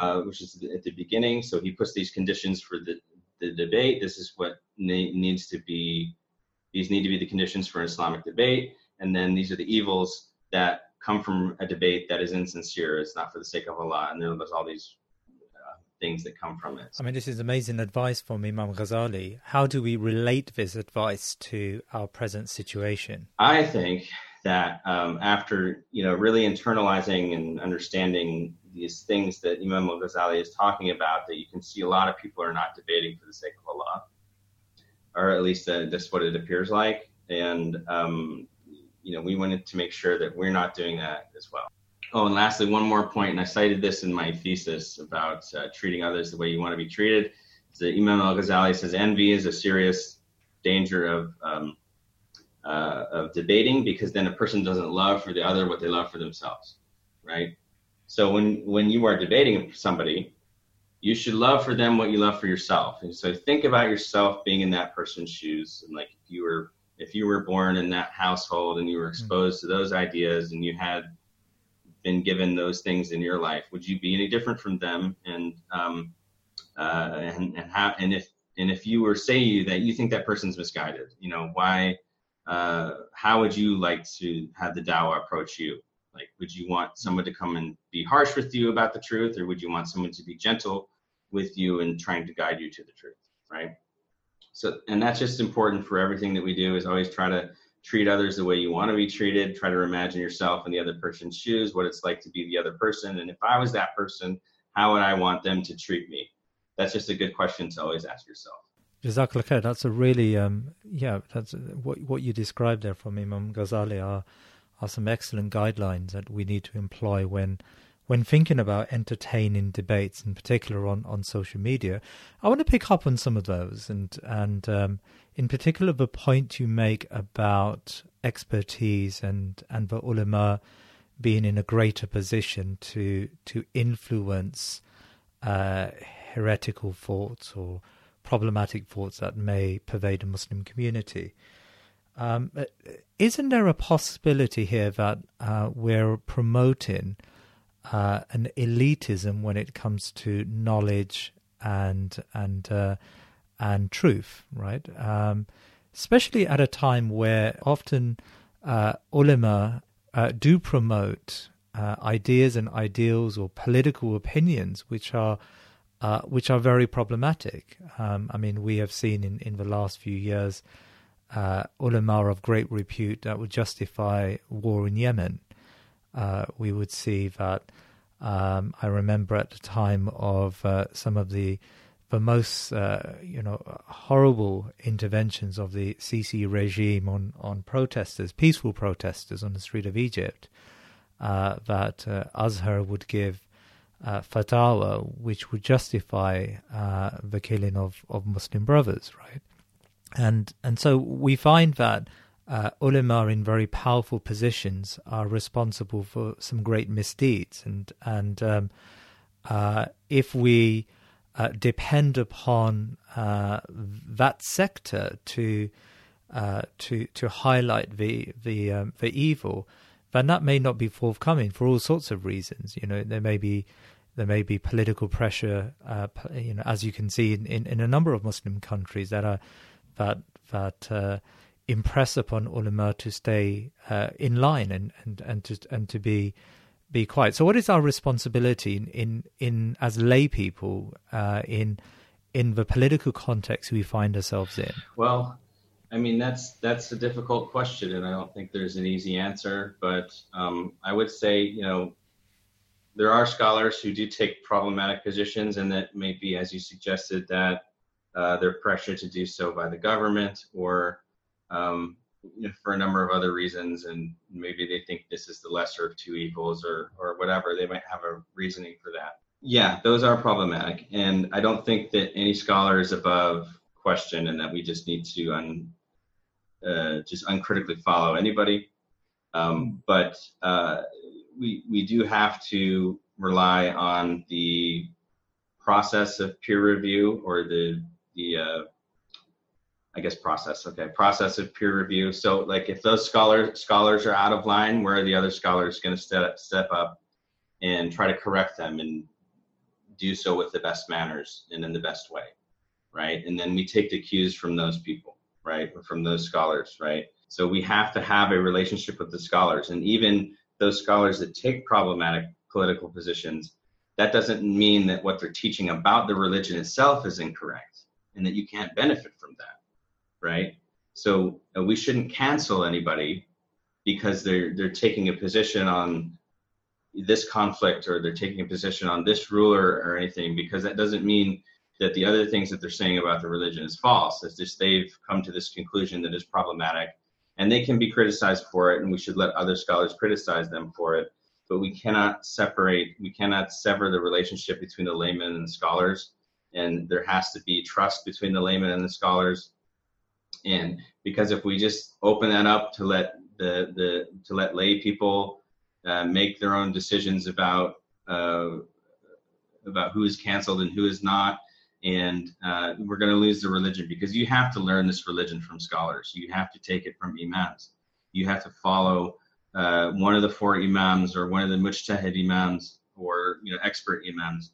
uh, which is at the beginning. So he puts these conditions for the, the debate. This is what ne- needs to be, these need to be the conditions for an Islamic debate. And then these are the evils that come from a debate that is insincere. It's not for the sake of Allah. And then there's all these things that come from it. I mean, this is amazing advice from Imam Ghazali. How do we relate this advice to our present situation? I think that um, after you know really internalizing and understanding these things that Imam Ghazali is talking about, that you can see a lot of people are not debating for the sake of Allah, or at least that's what it appears like. And um, you know, we wanted to make sure that we're not doing that as well. Oh, and lastly, one more point, and I cited this in my thesis about uh, treating others the way you want to be treated. So Imam Al Ghazali says envy is a serious danger of um, uh, of debating because then a person doesn't love for the other what they love for themselves, right? So when when you are debating somebody, you should love for them what you love for yourself. And so think about yourself being in that person's shoes, and like if you were if you were born in that household and you were mm-hmm. exposed mm-hmm. to those ideas and you had been given those things in your life, would you be any different from them? And um, uh, and and how and if and if you were say you that you think that person's misguided, you know why? Uh, how would you like to have the Dawah approach you? Like, would you want someone to come and be harsh with you about the truth, or would you want someone to be gentle with you and trying to guide you to the truth, right? So, and that's just important for everything that we do. Is always try to treat others the way you want to be treated. Try to imagine yourself in the other person's shoes, what it's like to be the other person. And if I was that person, how would I want them to treat me? That's just a good question to always ask yourself. That's a really, um, yeah, that's what what you described there from Imam Ghazali are are some excellent guidelines that we need to employ when when thinking about entertaining debates, in particular on, on social media. I want to pick up on some of those and and um, in particular the point you make about expertise and and the ulama being in a greater position to to influence uh, heretical thoughts or problematic thoughts that may pervade a Muslim community. Um, uh, isn't there a possibility here that uh, we're promoting uh, an elitism when it comes to knowledge and and uh, and truth, right? Um, especially at a time where often uh, ulama uh, do promote ideas and ideals or political opinions which are which are very problematic. Um, I mean, we have seen in, in the last few years uh, ulama of great repute that would justify war in Yemen. Uh, we would see that. Um, I remember at the time of some of the the most uh, you know horrible interventions of the Sisi regime on on protesters, peaceful protesters on the street of Egypt, uh, that uh, Azhar would give uh, fatwa which would justify uh, the killing of, of Muslim brothers, right? And and so we find that uh, ulama in very powerful positions are responsible for some great misdeeds, and and um, if we uh, depend upon uh, that sector to uh, to to highlight the the um, the evil, then that may not be forthcoming for all sorts of reasons. You know, there may be there may be political pressure. Uh, you know, as you can see in, in, in, a number of Muslim countries that are that that uh, impress upon ulama to stay uh, in line and, and and to and to be be quiet. So, what is our responsibility in in, in as lay people uh, in in the political context we find ourselves in? Well, I mean that's that's a difficult question, and I don't think there's an easy answer. But um, I would say, you know, there are scholars who do take problematic positions, and that may be, as you suggested, that uh, they're pressured to do so by the government or um, you know, for a number of other reasons, and maybe they think this is the lesser of two evils or or whatever. They might have a reasoning for that. Yeah, those are problematic, and I don't think that any scholar is above question, and that we just need to un, uh, just uncritically follow anybody. Um, but uh, we we do have to rely on the process of peer review or the the uh, I guess process. Okay, process of peer review. So like if those scholars scholars are out of line, where are the other scholars going to step step up and try to correct them and do so with the best manners and in the best way, right? And then we take the cues from those people, right, or from those scholars, right? So we have to have a relationship with the scholars, and even those scholars that take problematic political positions, that doesn't mean that what they're teaching about the religion itself is incorrect and that you can't benefit from that, right? So uh, we shouldn't cancel anybody because they're they're taking a position on this conflict or they're taking a position on this ruler or anything because that doesn't mean that the other things that they're saying about the religion is false. It's just they've come to this conclusion that is problematic and they can be criticized for it and we should let other scholars criticize them for it but we cannot separate we cannot sever the relationship between the layman and the scholars and there has to be trust between the layman and the scholars. And because if we just open that up to let the the to let lay people uh, make their own decisions about uh, about who is canceled and who is not and uh, we're going to lose the religion because you have to learn this religion from scholars. You have to take it from imams. You have to follow uh, one of the four imams or one of the mujtahid imams or you know expert imams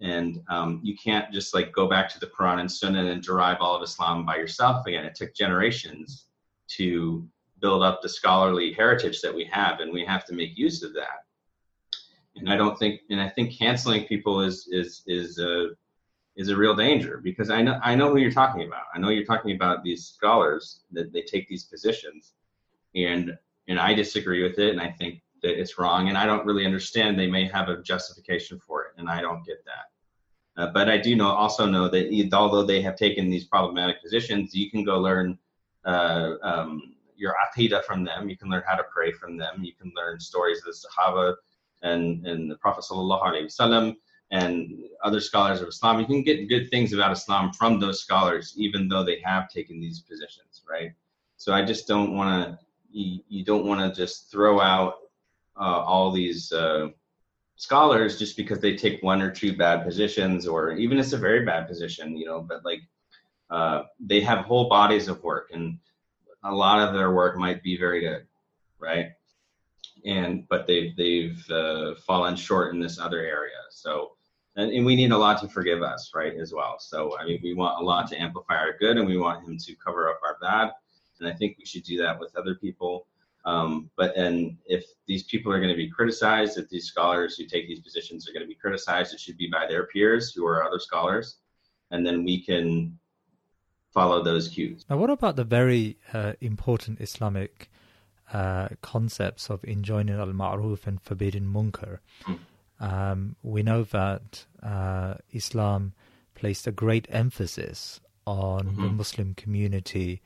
and um, you can't just like go back to the Quran and Sunnah and derive all of Islam by yourself again. It took generations to build up the scholarly heritage that we have, and we have to make use of that. And I don't think, and I think canceling people is is is a is a real danger because I know I know who you're talking about. I know you're talking about these scholars that they take these positions, and and I disagree with it, and I think that it's wrong, and I don't really understand. They may have a justification for it, and I don't get that. Uh, but I do know also know that although they have taken these problematic positions, you can go learn uh, um, your aqidah from them. You can learn how to pray from them. You can learn stories of the Sahaba and and the Prophet sallallahu alaihi wasallam and other scholars of Islam. You can get good things about Islam from those scholars, even though they have taken these positions, right? So I just don't want to. You, you don't want to just throw out uh, all these uh, scholars just because they take one or two bad positions, or even it's a very bad position, you know. But like uh, they have whole bodies of work, and a lot of their work might be very good, right? And but they've they've uh, fallen short in this other area. So and, and, we need Allah to forgive us, right, as well. So I mean, we want Allah to amplify our good, and we want Him to cover up our bad. And I think we should do that with other people. Um, but and if these people are going to be criticized, if these scholars who take these positions are going to be criticized, it should be by their peers who are other scholars, and then we can follow those cues. Now, what about the very uh, important Islamic uh, concepts of enjoining al ma'ruf and forbidding munkar? Mm. Um, we know that uh, Islam placed a great emphasis on mm-hmm. the Muslim community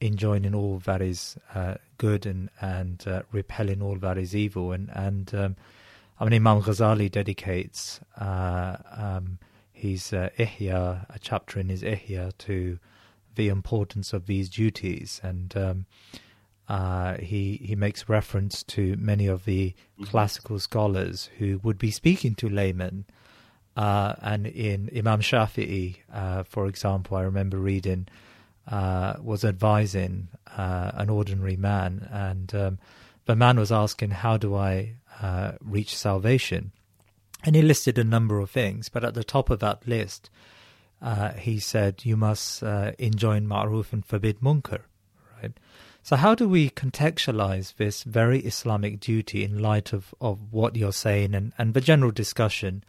enjoining all that is uh, good and and uh, repelling all that is evil. And and um, I mean, Imam Ghazali dedicates uh, um, his uh, Ihya, a chapter in his Ihya, to the importance of these duties, and um, uh, he he makes reference to many of the mm-hmm. classical scholars who would be speaking to laymen. Uh, and in Imam Shafi'i, for example, I remember reading uh, was advising uh, an ordinary man, and um, the man was asking, "How do I uh, reach salvation?" And he listed a number of things, but at the top of that list, uh, he said, "You must uh, enjoin ma'ruf and forbid munkar." Right. So, how do we contextualize this very Islamic duty in light of, of what you're saying and, and the general discussion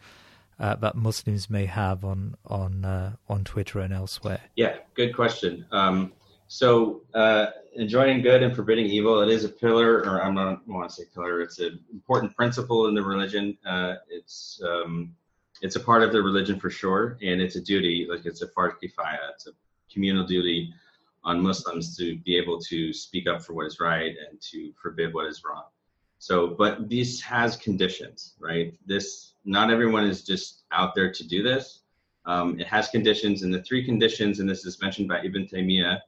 uh, that Muslims may have on on uh, on Twitter and elsewhere? Yeah, good question. Um, So uh, enjoining good and forbidding evil, it is a pillar, or I'm not I want to say pillar. It's an important principle in the religion. Uh, it's um, it's a part of the religion for sure, and it's a duty. Like it's a fard kifaya. It's a communal duty on Muslims to be able to speak up for what is right and to forbid what is wrong. So, but this has conditions, right? This not everyone is just out there to do this. Um, it has conditions, and the three conditions, and this is mentioned by Ibn Taymiyyah,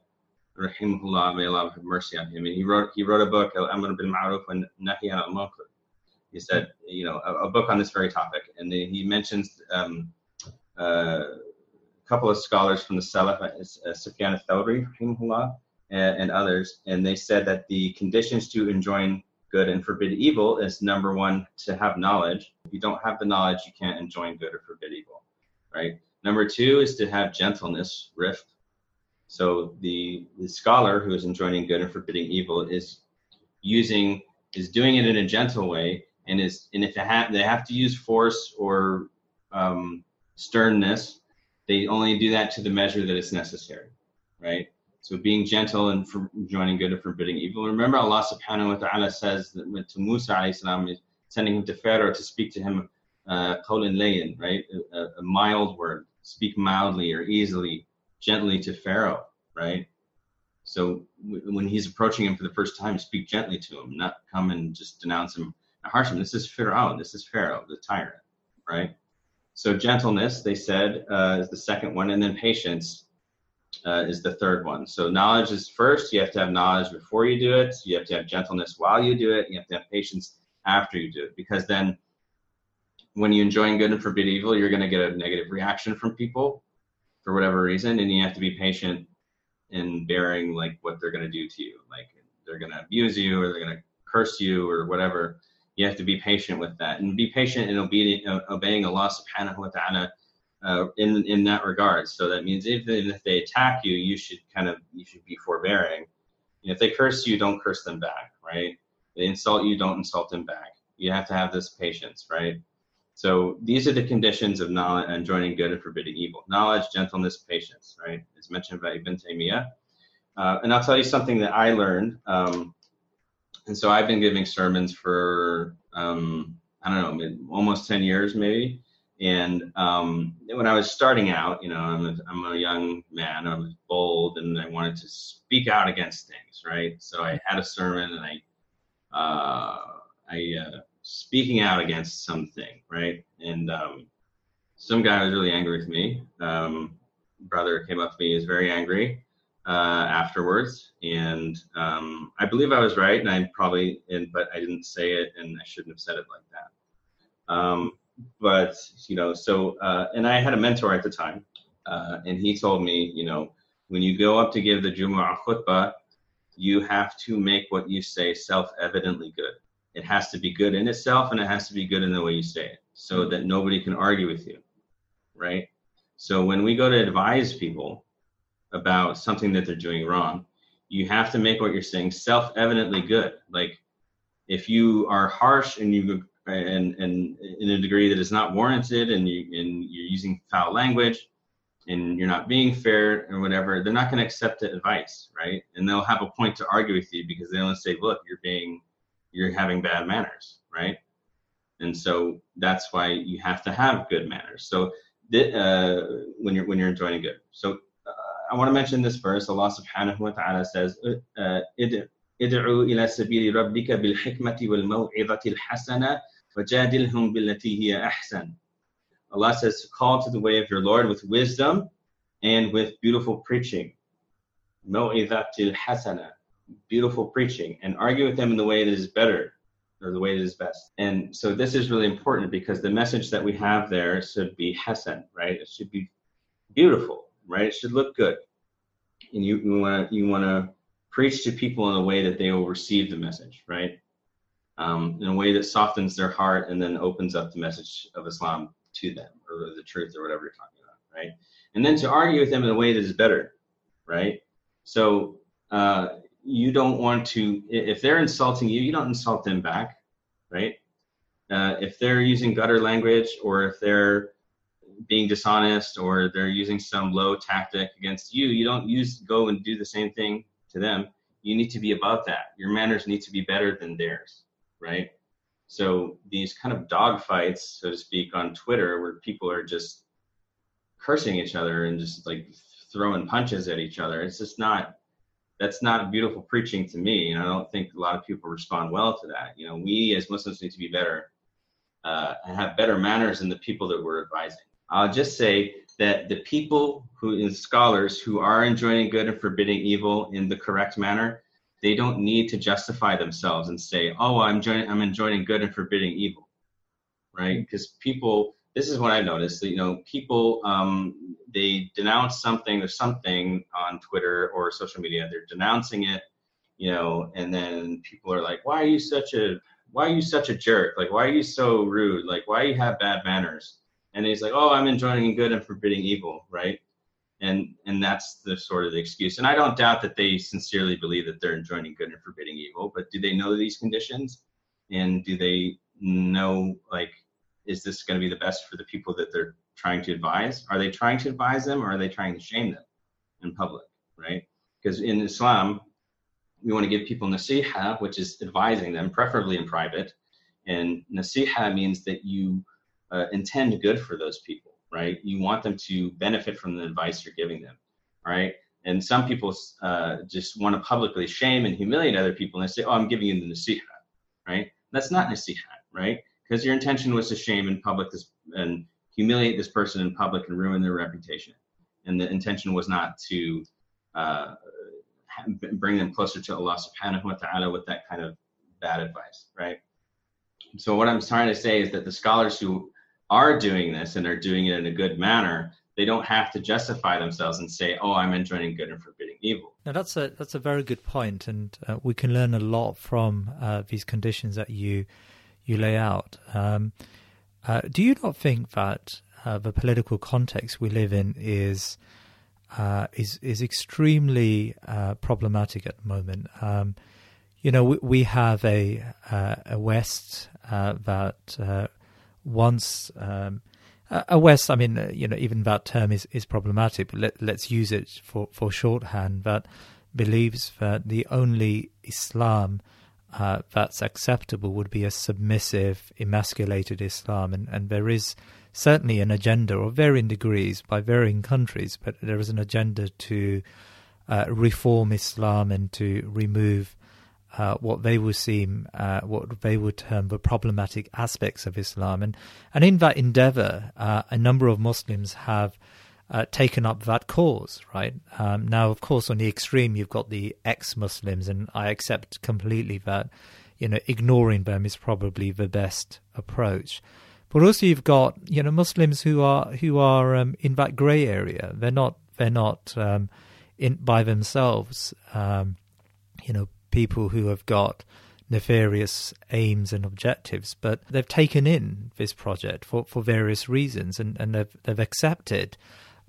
rahimahullah, may Allah have mercy on him. And he wrote he wrote a book, Amr bil Ma'ruf Nahi al Munkar. He said, you know, a, a, book on this very topic, and then he mentions um, uh, a couple of scholars from the Salaf, uh, Sufyan al-Thawri, rahimahullah, and, and others, and they said that the conditions to enjoin good and forbid evil is number one to have knowledge. If you don't have the knowledge, you can't enjoin good or forbid evil, right? Number two is to have gentleness, rifq. So the the scholar who is enjoining good and forbidding evil is using is doing it in a gentle way, and is and if they have they have to use force or um, sternness, they only do that to the measure that is necessary, right? So being gentle and for joining good and forbidding evil. Remember, Allah subhanahu wa ta'ala says that to Musa alayhi salam, sending him to Pharaoh to speak to him, uh, layin, right? A, a, mild word. Speak mildly or easily, gently to Pharaoh, right? So w- when he's approaching him for the first time, speak gently to him, not come and just denounce him harsh him. This is Pharaoh. This is Pharaoh, the tyrant, right? So gentleness, they said, uh, is the second one, and then patience uh, is the third one. So knowledge is first. You have to have knowledge before you do it. You have to have gentleness while you do it. You have to have patience after you do it, because then when you enjoin good and forbid evil, you're going to get a negative reaction from people for whatever reason, and you have to be patient in bearing like what they're going to do to you. Like they're going to abuse you, or they're going to curse you, or whatever. You have to be patient with that, and be patient in obedient, uh, obeying Allah Subhanahu wa Taala uh, in in that regard. So that means even if they attack you, you should kind of you should be forbearing. And if they curse you, don't curse them back, right? They insult you, don't insult them back. You have to have this patience, right? So these are the conditions of knowledge and joining good and forbidding evil: knowledge, gentleness, patience, right? It's mentioned by Ibn Taymiyyah. Uh, and I'll tell you something that I learned. Um, and so I've been giving sermons for um, I don't know, almost 10 years maybe. And um, when I was starting out, you know, I'm a, I'm a young man, I was bold, and I wanted to speak out against things, right? So I had a sermon, and I, uh, I uh, speaking out against something, right? And um, some guy was really angry with me. Um, brother came up to me, he was very angry uh, afterwards, and um, I believe I was right, and I probably, and but I didn't say it, and I shouldn't have said it like that. Um, but you know, so uh, and I had a mentor at the time, uh, and he told me, you know, when you go up to give the Jumu'ah khutbah, you have to make what you say self-evidently good. It has to be good in itself, and it has to be good in the way you say it, so that nobody can argue with you, right? So when we go to advise people about something that they're doing wrong, you have to make what you're saying self-evidently good. Like if you are harsh and you and and in a degree that is not warranted and you and you're using foul language and you're not being fair or whatever they're not going to accept the advice right and they'll have a point to argue with you because they'll say look you're being you're having bad manners right and so that's why you have to have good manners so uh, when you're when you're enjoying good so uh, I want to mention this verse. Allah subhanahu wa ta'ala says, uh, ادعوا إلى سبيل ربك بالحكمة والموعظة الحسنة وَجَادِلْهُمْ بِالَّتِي هِيَ أَحْسَنُ Allah says to call to the way of your Lord with wisdom and with beautiful preaching. مَوْعِذَةِ الْحَسَنَةِ Beautiful preaching. And argue with them in the way that is better or the way that is best. And so this is really important because the message that we have there should be hasan, right? It should be beautiful, right? It should look good. And you, you want to you want to preach to people in a way that they will receive the message, right? Um, in a way that softens their heart and then opens up the message of Islam to them or the truth or whatever you're talking about, right? And then to argue with them in a way that is better, right? So uh, you don't want to, if they're insulting you, you don't insult them back, right? Uh, if they're using gutter language or if they're being dishonest or they're using some low tactic against you, you don't use go and do the same thing to them. You need to be above that. Your manners need to be better than theirs, right? So these kind of dog fights, so to speak, on Twitter, where people are just cursing each other and just like throwing punches at each other, it's just not. That's not beautiful preaching to me, and I don't think a lot of people respond well to that. You know, we as Muslims need to be better uh, and have better manners than the people that we're advising. I'll just say that the people who, in scholars who are enjoining good and forbidding evil in the correct manner, they don't need to justify themselves and say, "Oh, I'm enjoying, I'm enjoying good and forbidding evil," right? Because people, this is what I've noticed. That, you know, people um, they denounce something or something on Twitter or social media. They're denouncing it, you know, and then people are like, "Why are you such a why are you such a jerk? Like, why are you so rude? Like, why you have bad manners?" And he's like, "Oh, I'm enjoying good and forbidding evil," right? And and that's the sort of the excuse. And i don't doubt that they sincerely believe that they're enjoining good and forbidding evil but do they know these conditions? And do they know like is this going to be the best for the people that they're trying to advise? Are they trying to advise them or are they trying to shame them in public right? Because in islam we want to give people nasiha which is advising them preferably in private. And nasiha means that you uh, intend good for those people right? You want them to benefit from the advice you're giving them, right? And some people uh, just want to publicly shame and humiliate other people and they say, oh, I'm giving you the nasiha, right? That's not nasiha, right? Because your intention was to shame in public this, and humiliate this person in public and ruin their reputation. And the intention was not to uh, bring them closer to Allah subhanahu wa ta'ala with that kind of bad advice, right? So what I'm trying to say is that the scholars who are doing this and are doing it in a good manner, they don't have to justify themselves and say, "Oh, I'm enjoining good and forbidding evil." Now that's a that's a very good point, and uh, we can learn a lot from uh, these conditions that you you lay out. Um, uh, do you not think that uh, the political context we live in is uh, is is extremely uh, problematic at the moment? Um, you know, we, we have a a West that once um, a West, I mean, uh, you know, even that term is, is problematic, but let, let's use it for, for shorthand, that believes that the only Islam uh, that's acceptable would be a submissive, emasculated Islam. And, and there is certainly an agenda of varying degrees by varying countries, but there is an agenda to uh, reform Islam and to remove uh, what they would seem, uh, what they would term the problematic aspects of Islam. And, and in that endeavor, uh, a number of Muslims have uh, taken up that cause, right? Um, now, of course, on the extreme, you've got the ex Muslims, and I accept completely that, you know, ignoring them is probably the best approach. But also, you've got, you know, Muslims who are who are um, in that grey area. They're not they're not um, in by themselves. Um, you know, people who have got nefarious aims and objectives, but they've taken in this project for, for various reasons and, and they've, they've accepted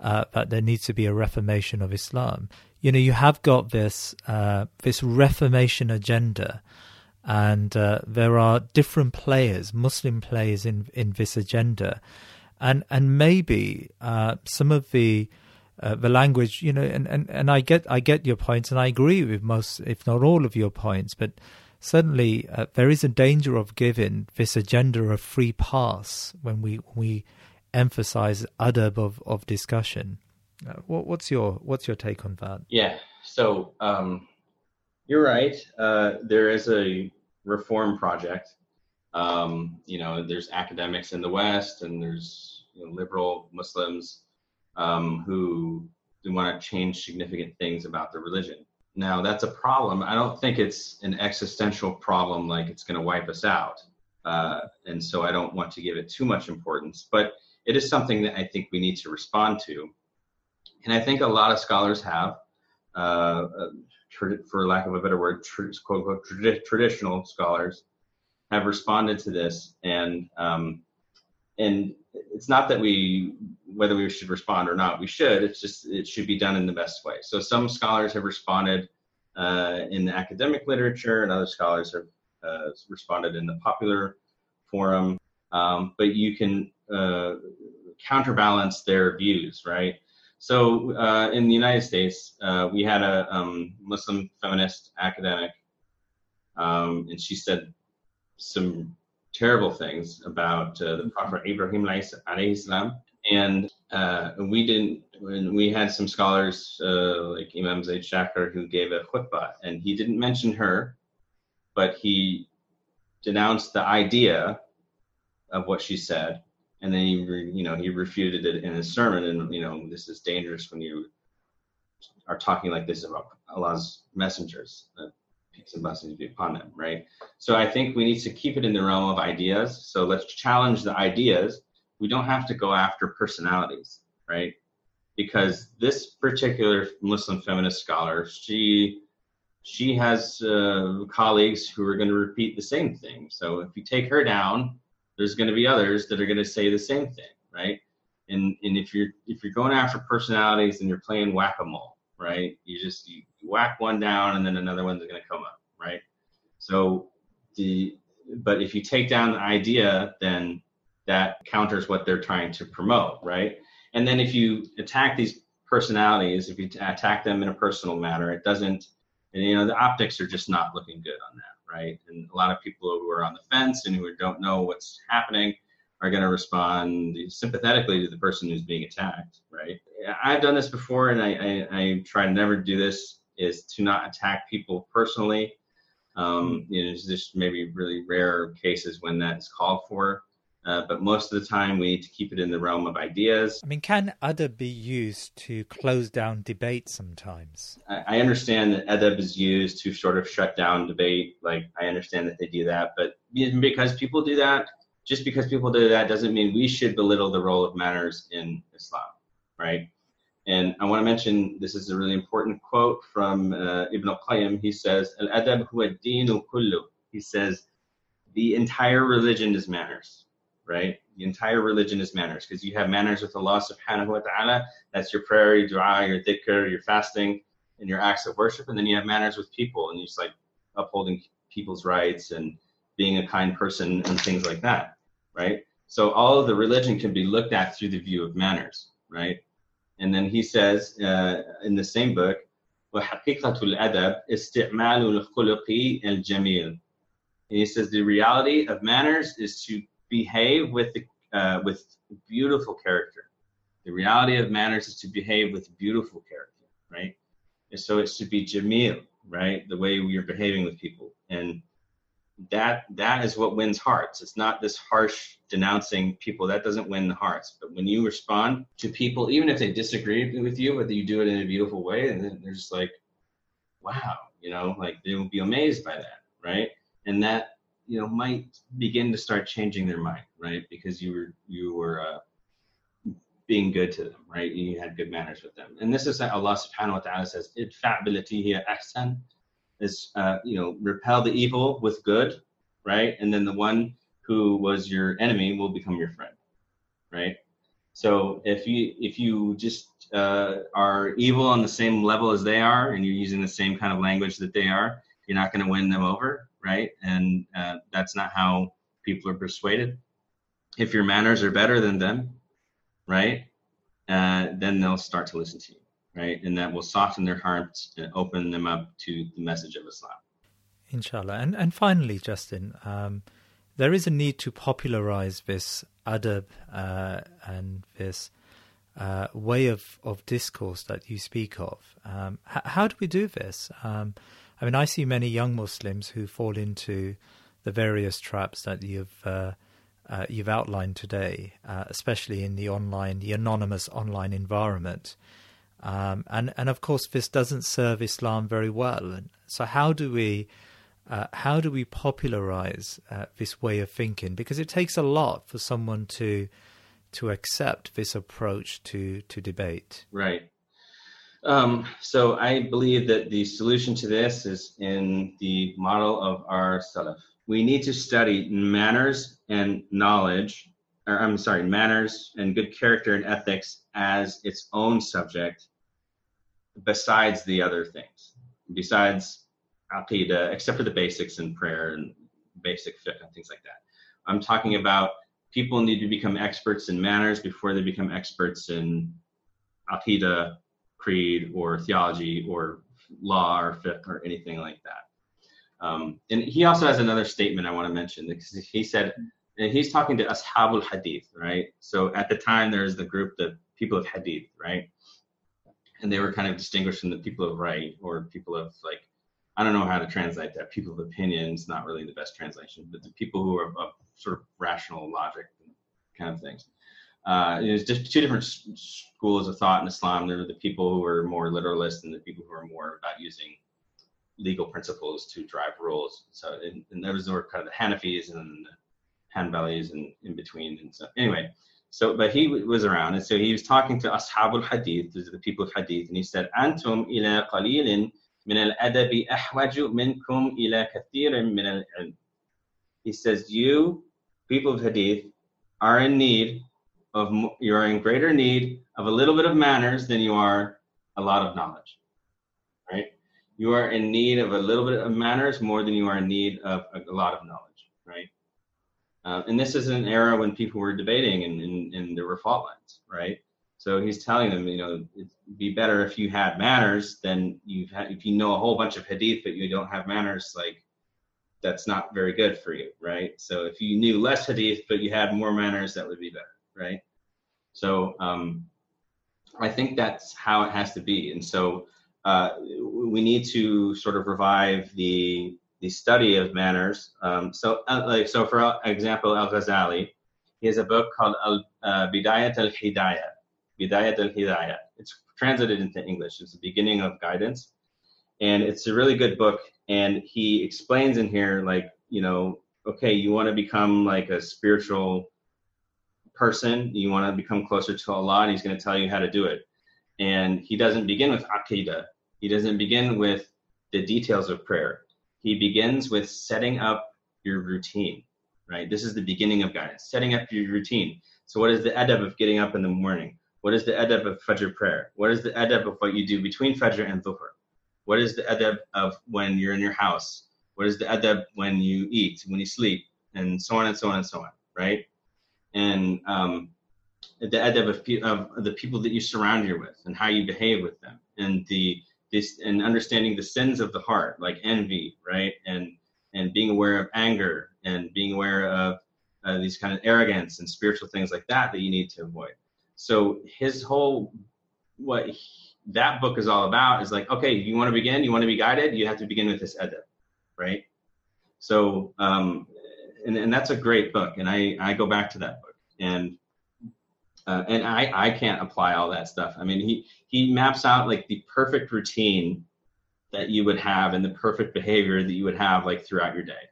uh, that there needs to be a reformation of Islam. You know, you have got this uh, this reformation agenda, and uh, there are different players, Muslim players in in this agenda, and and maybe uh, some of the uh, the language, you know, and, and, and I get I get your points, and I agree with most, if not all, of your points. But certainly, uh, there is a danger of giving this agenda a free pass when we we emphasize adab of of discussion. Uh, what, what's your what's your take on that? Yeah, so um, you're right. Uh, there is a reform project. Um, you know, there's academics in the West, and there's you know, liberal Muslims um, who want to change significant things about their religion. Now, that's a problem. I don't think it's an existential problem like it's going to wipe us out. Uh, and so I don't want to give it too much importance, but it is something that I think we need to respond to. And I think a lot of scholars have, uh, uh for lack of a better word, quote unquote, trad- traditional scholars have responded to this. And, um, and it's not that we whether we should respond or not we should. It's just it should be done in the best way. So some scholars have responded uh, in the academic literature and other scholars have uh, responded in the popular forum. Um, but you can uh, counterbalance their views, right? So uh, in the United States, uh, we had a um, Muslim feminist academic, um, and she said some terrible things about uh, the Prophet Ibrahim alayhi salam. And uh, we didn't, we had some scholars uh, like Imam Zaid Shakir who gave a khutbah, and he didn't mention her, but he denounced the idea of what she said and then he re, you know he refuted it in his sermon and you know this is dangerous when you are talking like this about Allah's messengers and blessings be upon them right? So I think we need to keep it in the realm of ideas. So let's challenge the ideas. We don't have to go after personalities right? Because this particular Muslim feminist scholar she she has uh, colleagues who are going to repeat the same thing. So if you take her down there's going to be others that are going to say the same thing, right? And and if you're if you're going after personalities and you're playing whack-a-mole, right? You just you whack one down and then another one's going to come up, right? So the but if you take down the idea, then that counters what they're trying to promote, right? And then if you attack these personalities, if you attack them in a personal manner, it doesn't, and you know, the optics are just not looking good on that right? And a lot of people who are on the fence and who don't know what's happening are going to respond sympathetically to the person who's being attacked, right? I've done this before, and I, I, I try to never do this. Is to not attack people personally. Um, you know, it's just maybe really rare cases when that's called for. Uh, but most of the time, we need to keep it in the realm of ideas. I mean, can adab be used to close down debate sometimes? I, I understand that adab is used to sort of shut down debate. Like, I understand that they do that. But because people do that, just because people do that doesn't mean we should belittle the role of manners in Islam, right? And I want to mention this is a really important quote from uh, Ibn al-Qayyim. He says, "Al-adab huwa dinu kullu." He says, "The entire religion is manners." right? The entire religion is manners because you have manners with Allah subhanahu wa ta'ala. That's your prayer, your dua, your dhikr, your fasting, and your acts of worship. And then you have manners with people and you just like upholding people's rights and being a kind person and things like that, right? So all of the religion can be looked at through the view of manners, right? And then he says uh, in the same book, وحقيقة الأدب استعمال الخلق الجميل. And he says the reality of manners is to behave with the, uh, with beautiful character. The reality of manners is to behave with beautiful character, right? And so it's to be jamil, right? The way we are behaving with people, and that that is what wins hearts. It's not this harsh denouncing people that doesn't win the hearts. But when you respond to people, even if they disagree with you, but you do it in a beautiful way, and then they're just like, "Wow," you know, like they will be amazed by that, right? And that you know might begin to start changing their mind, right? Because you were you were uh, being good to them, right? You had good manners with them, and this is that Allah Subhanahu wa Taala says, "Idfa' here ahsan," is uh, you know repel the evil with good, right? And then the one who was your enemy will become your friend, right? So if you if you just uh, are evil on the same level as they are, and you're using the same kind of language that they are, you're not going to win them over, right? And uh, that's not how people are persuaded. If your manners are better than them, right, uh, then they'll start to listen to you, right? And that will soften their hearts and open them up to the message of Islam. Inshallah. And, and finally, Justin, um, there is a need to popularize this adab uh, and this uh, way of, of discourse that you speak of. Um, h- how do we do this? Um, I mean, I see many young Muslims who fall into the various traps that you've uh, uh, you've outlined today, uh, especially in the online, the anonymous online environment. Um, and and of course, this doesn't serve Islam very well. And so, how do we uh, how do we popularize uh, this way of thinking? Because it takes a lot for someone to to accept this approach to to debate. Right. Um, so I believe that the solution to this is in the model of our Salaf. We need to study manners and knowledge, or I'm sorry, manners and good character and ethics as its own subject, besides the other things, besides aqidah, except for the basics in prayer and basic fiqh and things like that. I'm talking about people need to become experts in manners before they become experts in aqidah, creed, or theology, or law, or fiqh, or anything like that. Um, and he also has another statement I want to mention because he said, and he's talking to Ashabul Hadith, right? So at the time, there's the group, the people of Hadith, ra'y? And they were kind of distinguished from the people of right or people of like, I don't know how to translate that. People of opinions, not really the best translation, but the people who are of sort of rational logic kind of things. Uh, there's just two different schools of thought in Islam. There are the people who are more literalist and the people who are more about using legal principles to drive rules. So, and, and those were kind of the Hanafis and the Hanbalis and in between. And so, anyway, so but he was around, and so he was talking to Ashabul Hadith, the people of Hadith, and he said, "Antum ila qalilin min al-adabi ahwaju minkum ila kathirin min al-ilm." He says, "You people of Hadith are in need of you're in greater need of a little bit of manners than you are a lot of knowledge right you are in need of a little bit of manners more than you are in need of a, lot of knowledge right uh, and this is an era when people were debating and, and, and there were fault lines right so he's telling them you know it'd be better if you had manners than you've had if you know a whole bunch of hadith but you don't have manners like that's not very good for you, right? So if you knew less hadith but you had more manners, that would be better, right? So um, I think that's how it has to be, and so uh, we need to sort of revive the the study of manners. Um, so, uh, like, so for example, Al Ghazali, he has a book called Al uh, Bidayat al Hidayah. Bidayat al Hidayah. It's translated into English. It's the beginning of guidance, and it's a really good book and he explains in here like you know okay you want to become like a spiritual person you want to become closer to allah and he's going to tell you how to do it and he doesn't begin with aqidah he doesn't begin with the details of prayer he begins with setting up your routine right? This is the beginning of guidance setting up your routine. So what is the adab of getting up in the morning? What is the adab of fajr prayer? What is the adab of what you do between fajr and dhuhr? What is the adab of when you're in your house? What is the adab when you eat, when you sleep, and so on and so on and so on, right? And um, the adab of, of the people that you surround you with and how you behave with them, and the this and understanding the sins of the heart, like envy, right? And and being aware of anger and being aware of uh, these kind of arrogance and spiritual things like that that you need to avoid. So his whole what he, that book is all about is like, okay, you want to begin, you want to be guided, you have to begin with this adab, right? So, um, and, and that's a great book, and I, I go back to that book, and uh, and I, I can't apply all that stuff. I mean, he he maps out like the perfect routine that you would have and the perfect behavior that you would have like throughout your day,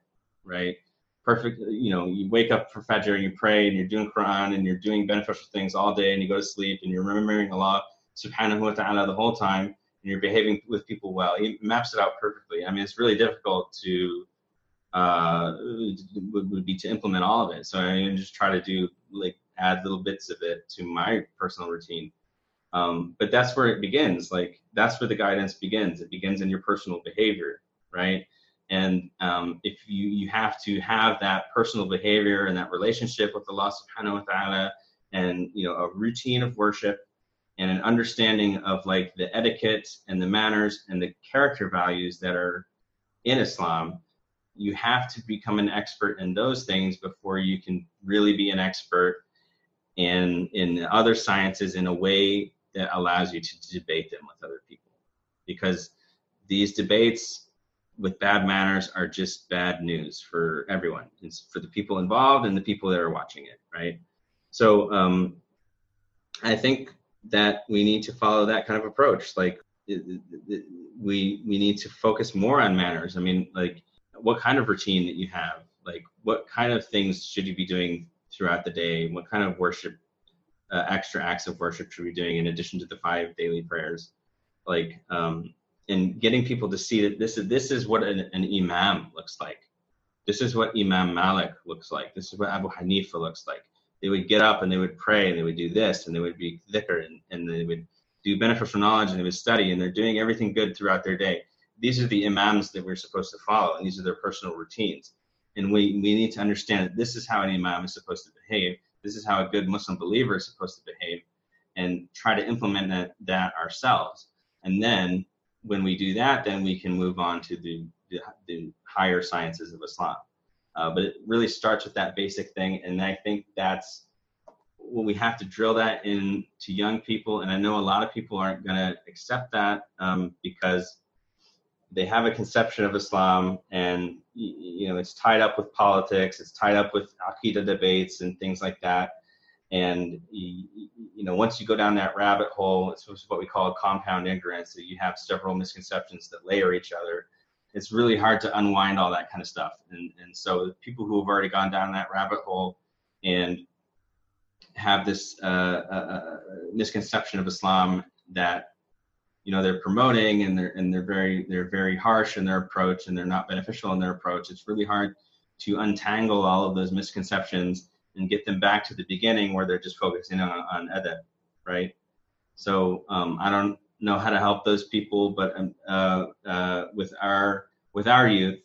right? Perfect, you know, you wake up for Fajr and you pray and you're doing Quran and you're doing beneficial things all day and you go to sleep and you're remembering Allah subhanahu wa ta'ala the whole time and you're behaving with people well. He maps it out perfectly. I mean, it's really difficult to uh, would, would be to implement all of it. So I just try to do like add little bits of it to my personal routine. Um, but that's where it begins. Like that's where the guidance begins. It begins in your personal behavior, right? And um, if you you have to have that personal behavior and that relationship with Allah Subhanahu wa Taala, and you know a routine of worship and an understanding of like the etiquette and the manners and the character values that are in Islam, you have to become an expert in those things before you can really be an expert in in other sciences in a way that allows you to debate them with other people. Because these debates with bad manners are just bad news for everyone. It's for the people involved and the people that are watching it, right? So um, I think that we need to follow that kind of approach. Like we we need to focus more on manners. I mean, like what kind of routine that you have, like what kind of things should you be doing throughout the day? What kind of worship, uh, extra acts of worship should we be doing in addition to the five daily prayers? Like, um, and getting people to see that this is this is what an, an imam looks like. This is what Imam Malik looks like. This is what Abu Hanifa looks like they would get up and they would pray and they would do this and they would be dhikr and, and they would do beneficial knowledge and they would study and they're doing everything good throughout their day. These are the imams that we're supposed to follow and these are their personal routines. And we, we need to understand that this is how an imam is supposed to behave. This is how a good Muslim believer is supposed to behave, and try to implement that, that ourselves. And then when we do that, then we can move on to the, the, the higher sciences of Islam. Uh, but it really starts with that basic thing, and I think that's what we have to drill that into young people. And I know a lot of people aren't going to accept that um, because they have a conception of Islam, and you know it's tied up with politics, it's tied up with aqidah debates and things like that. And you, know, once you go down that rabbit hole, it's what we call a compound ignorance. So you have several misconceptions that layer each other. It's really hard to unwind all that kind of stuff. And and so people who have already gone down that rabbit hole and have this uh, uh, uh misconception of Islam that you know they're promoting and they're and they're very they're very harsh in their approach and they're not beneficial in their approach. It's really hard to untangle all of those misconceptions and get them back to the beginning where they're just focusing on, on adab right? So um, i don't know how to help those people but um, uh, uh, with our with our youth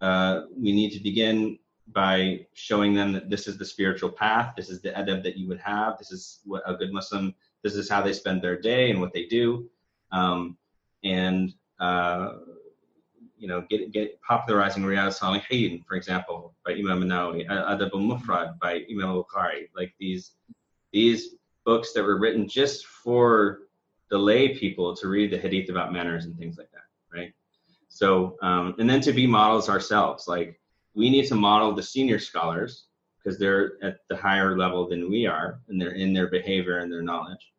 uh, we need to begin by showing them that this is the spiritual path. This is the adab that you would have. This is what a good muslim this is how they spend their day and what they do um, and uh, you know, get, get popularizing Riyadh Salihin, for example, by Imam Nawawi, Adab al-Mufrad by Imam al-Bukhari, like these these books that were written just for the lay people to read the hadith about manners and things like that, right? So, um, and then to be models ourselves, like we need to model the senior scholars because they're at the higher level than we are, and they're in their behavior and their knowledge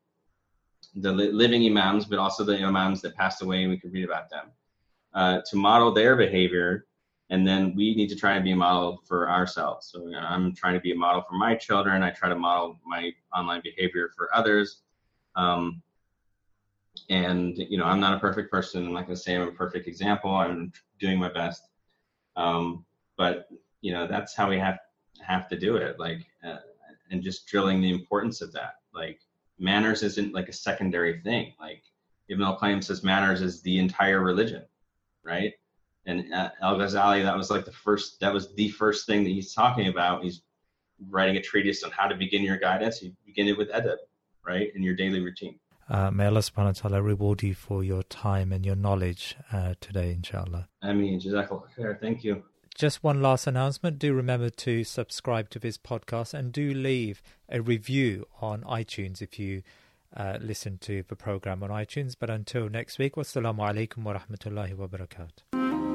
the living imams, but also the imams that passed away, and we could read about them, uh, to model their behavior. And then we need to try and be a model for ourselves. So you know, I'm trying to be a model for my children. I try to model my online behavior for others. Um, and you know, I'm not a perfect person. I'm not going to say I'm a perfect example. I'm doing my best. Um, but you know, that's how we have have to do it. Like, uh, and just drilling the importance of that. Like, manners isn't like a secondary thing. Like Ibn al-Qayyim says manners is the entire religion, right? And uh, Al-Ghazali, that was like the first, that was the first thing that he's talking about. He's writing a treatise on how to begin your guidance. You begin it with adab, right, in your daily routine. Uh, may Allah subhanahu wa ta'ala reward you for your time and your knowledge uh, today, inshallah. I mean, Jazakallah khair. Thank you. Just one last announcement. Do remember to subscribe to this podcast and do leave a review on iTunes if you uh, listen to the program on iTunes. But until next week, wassalamu alaikum wa rahmatullahi wa barakatuh.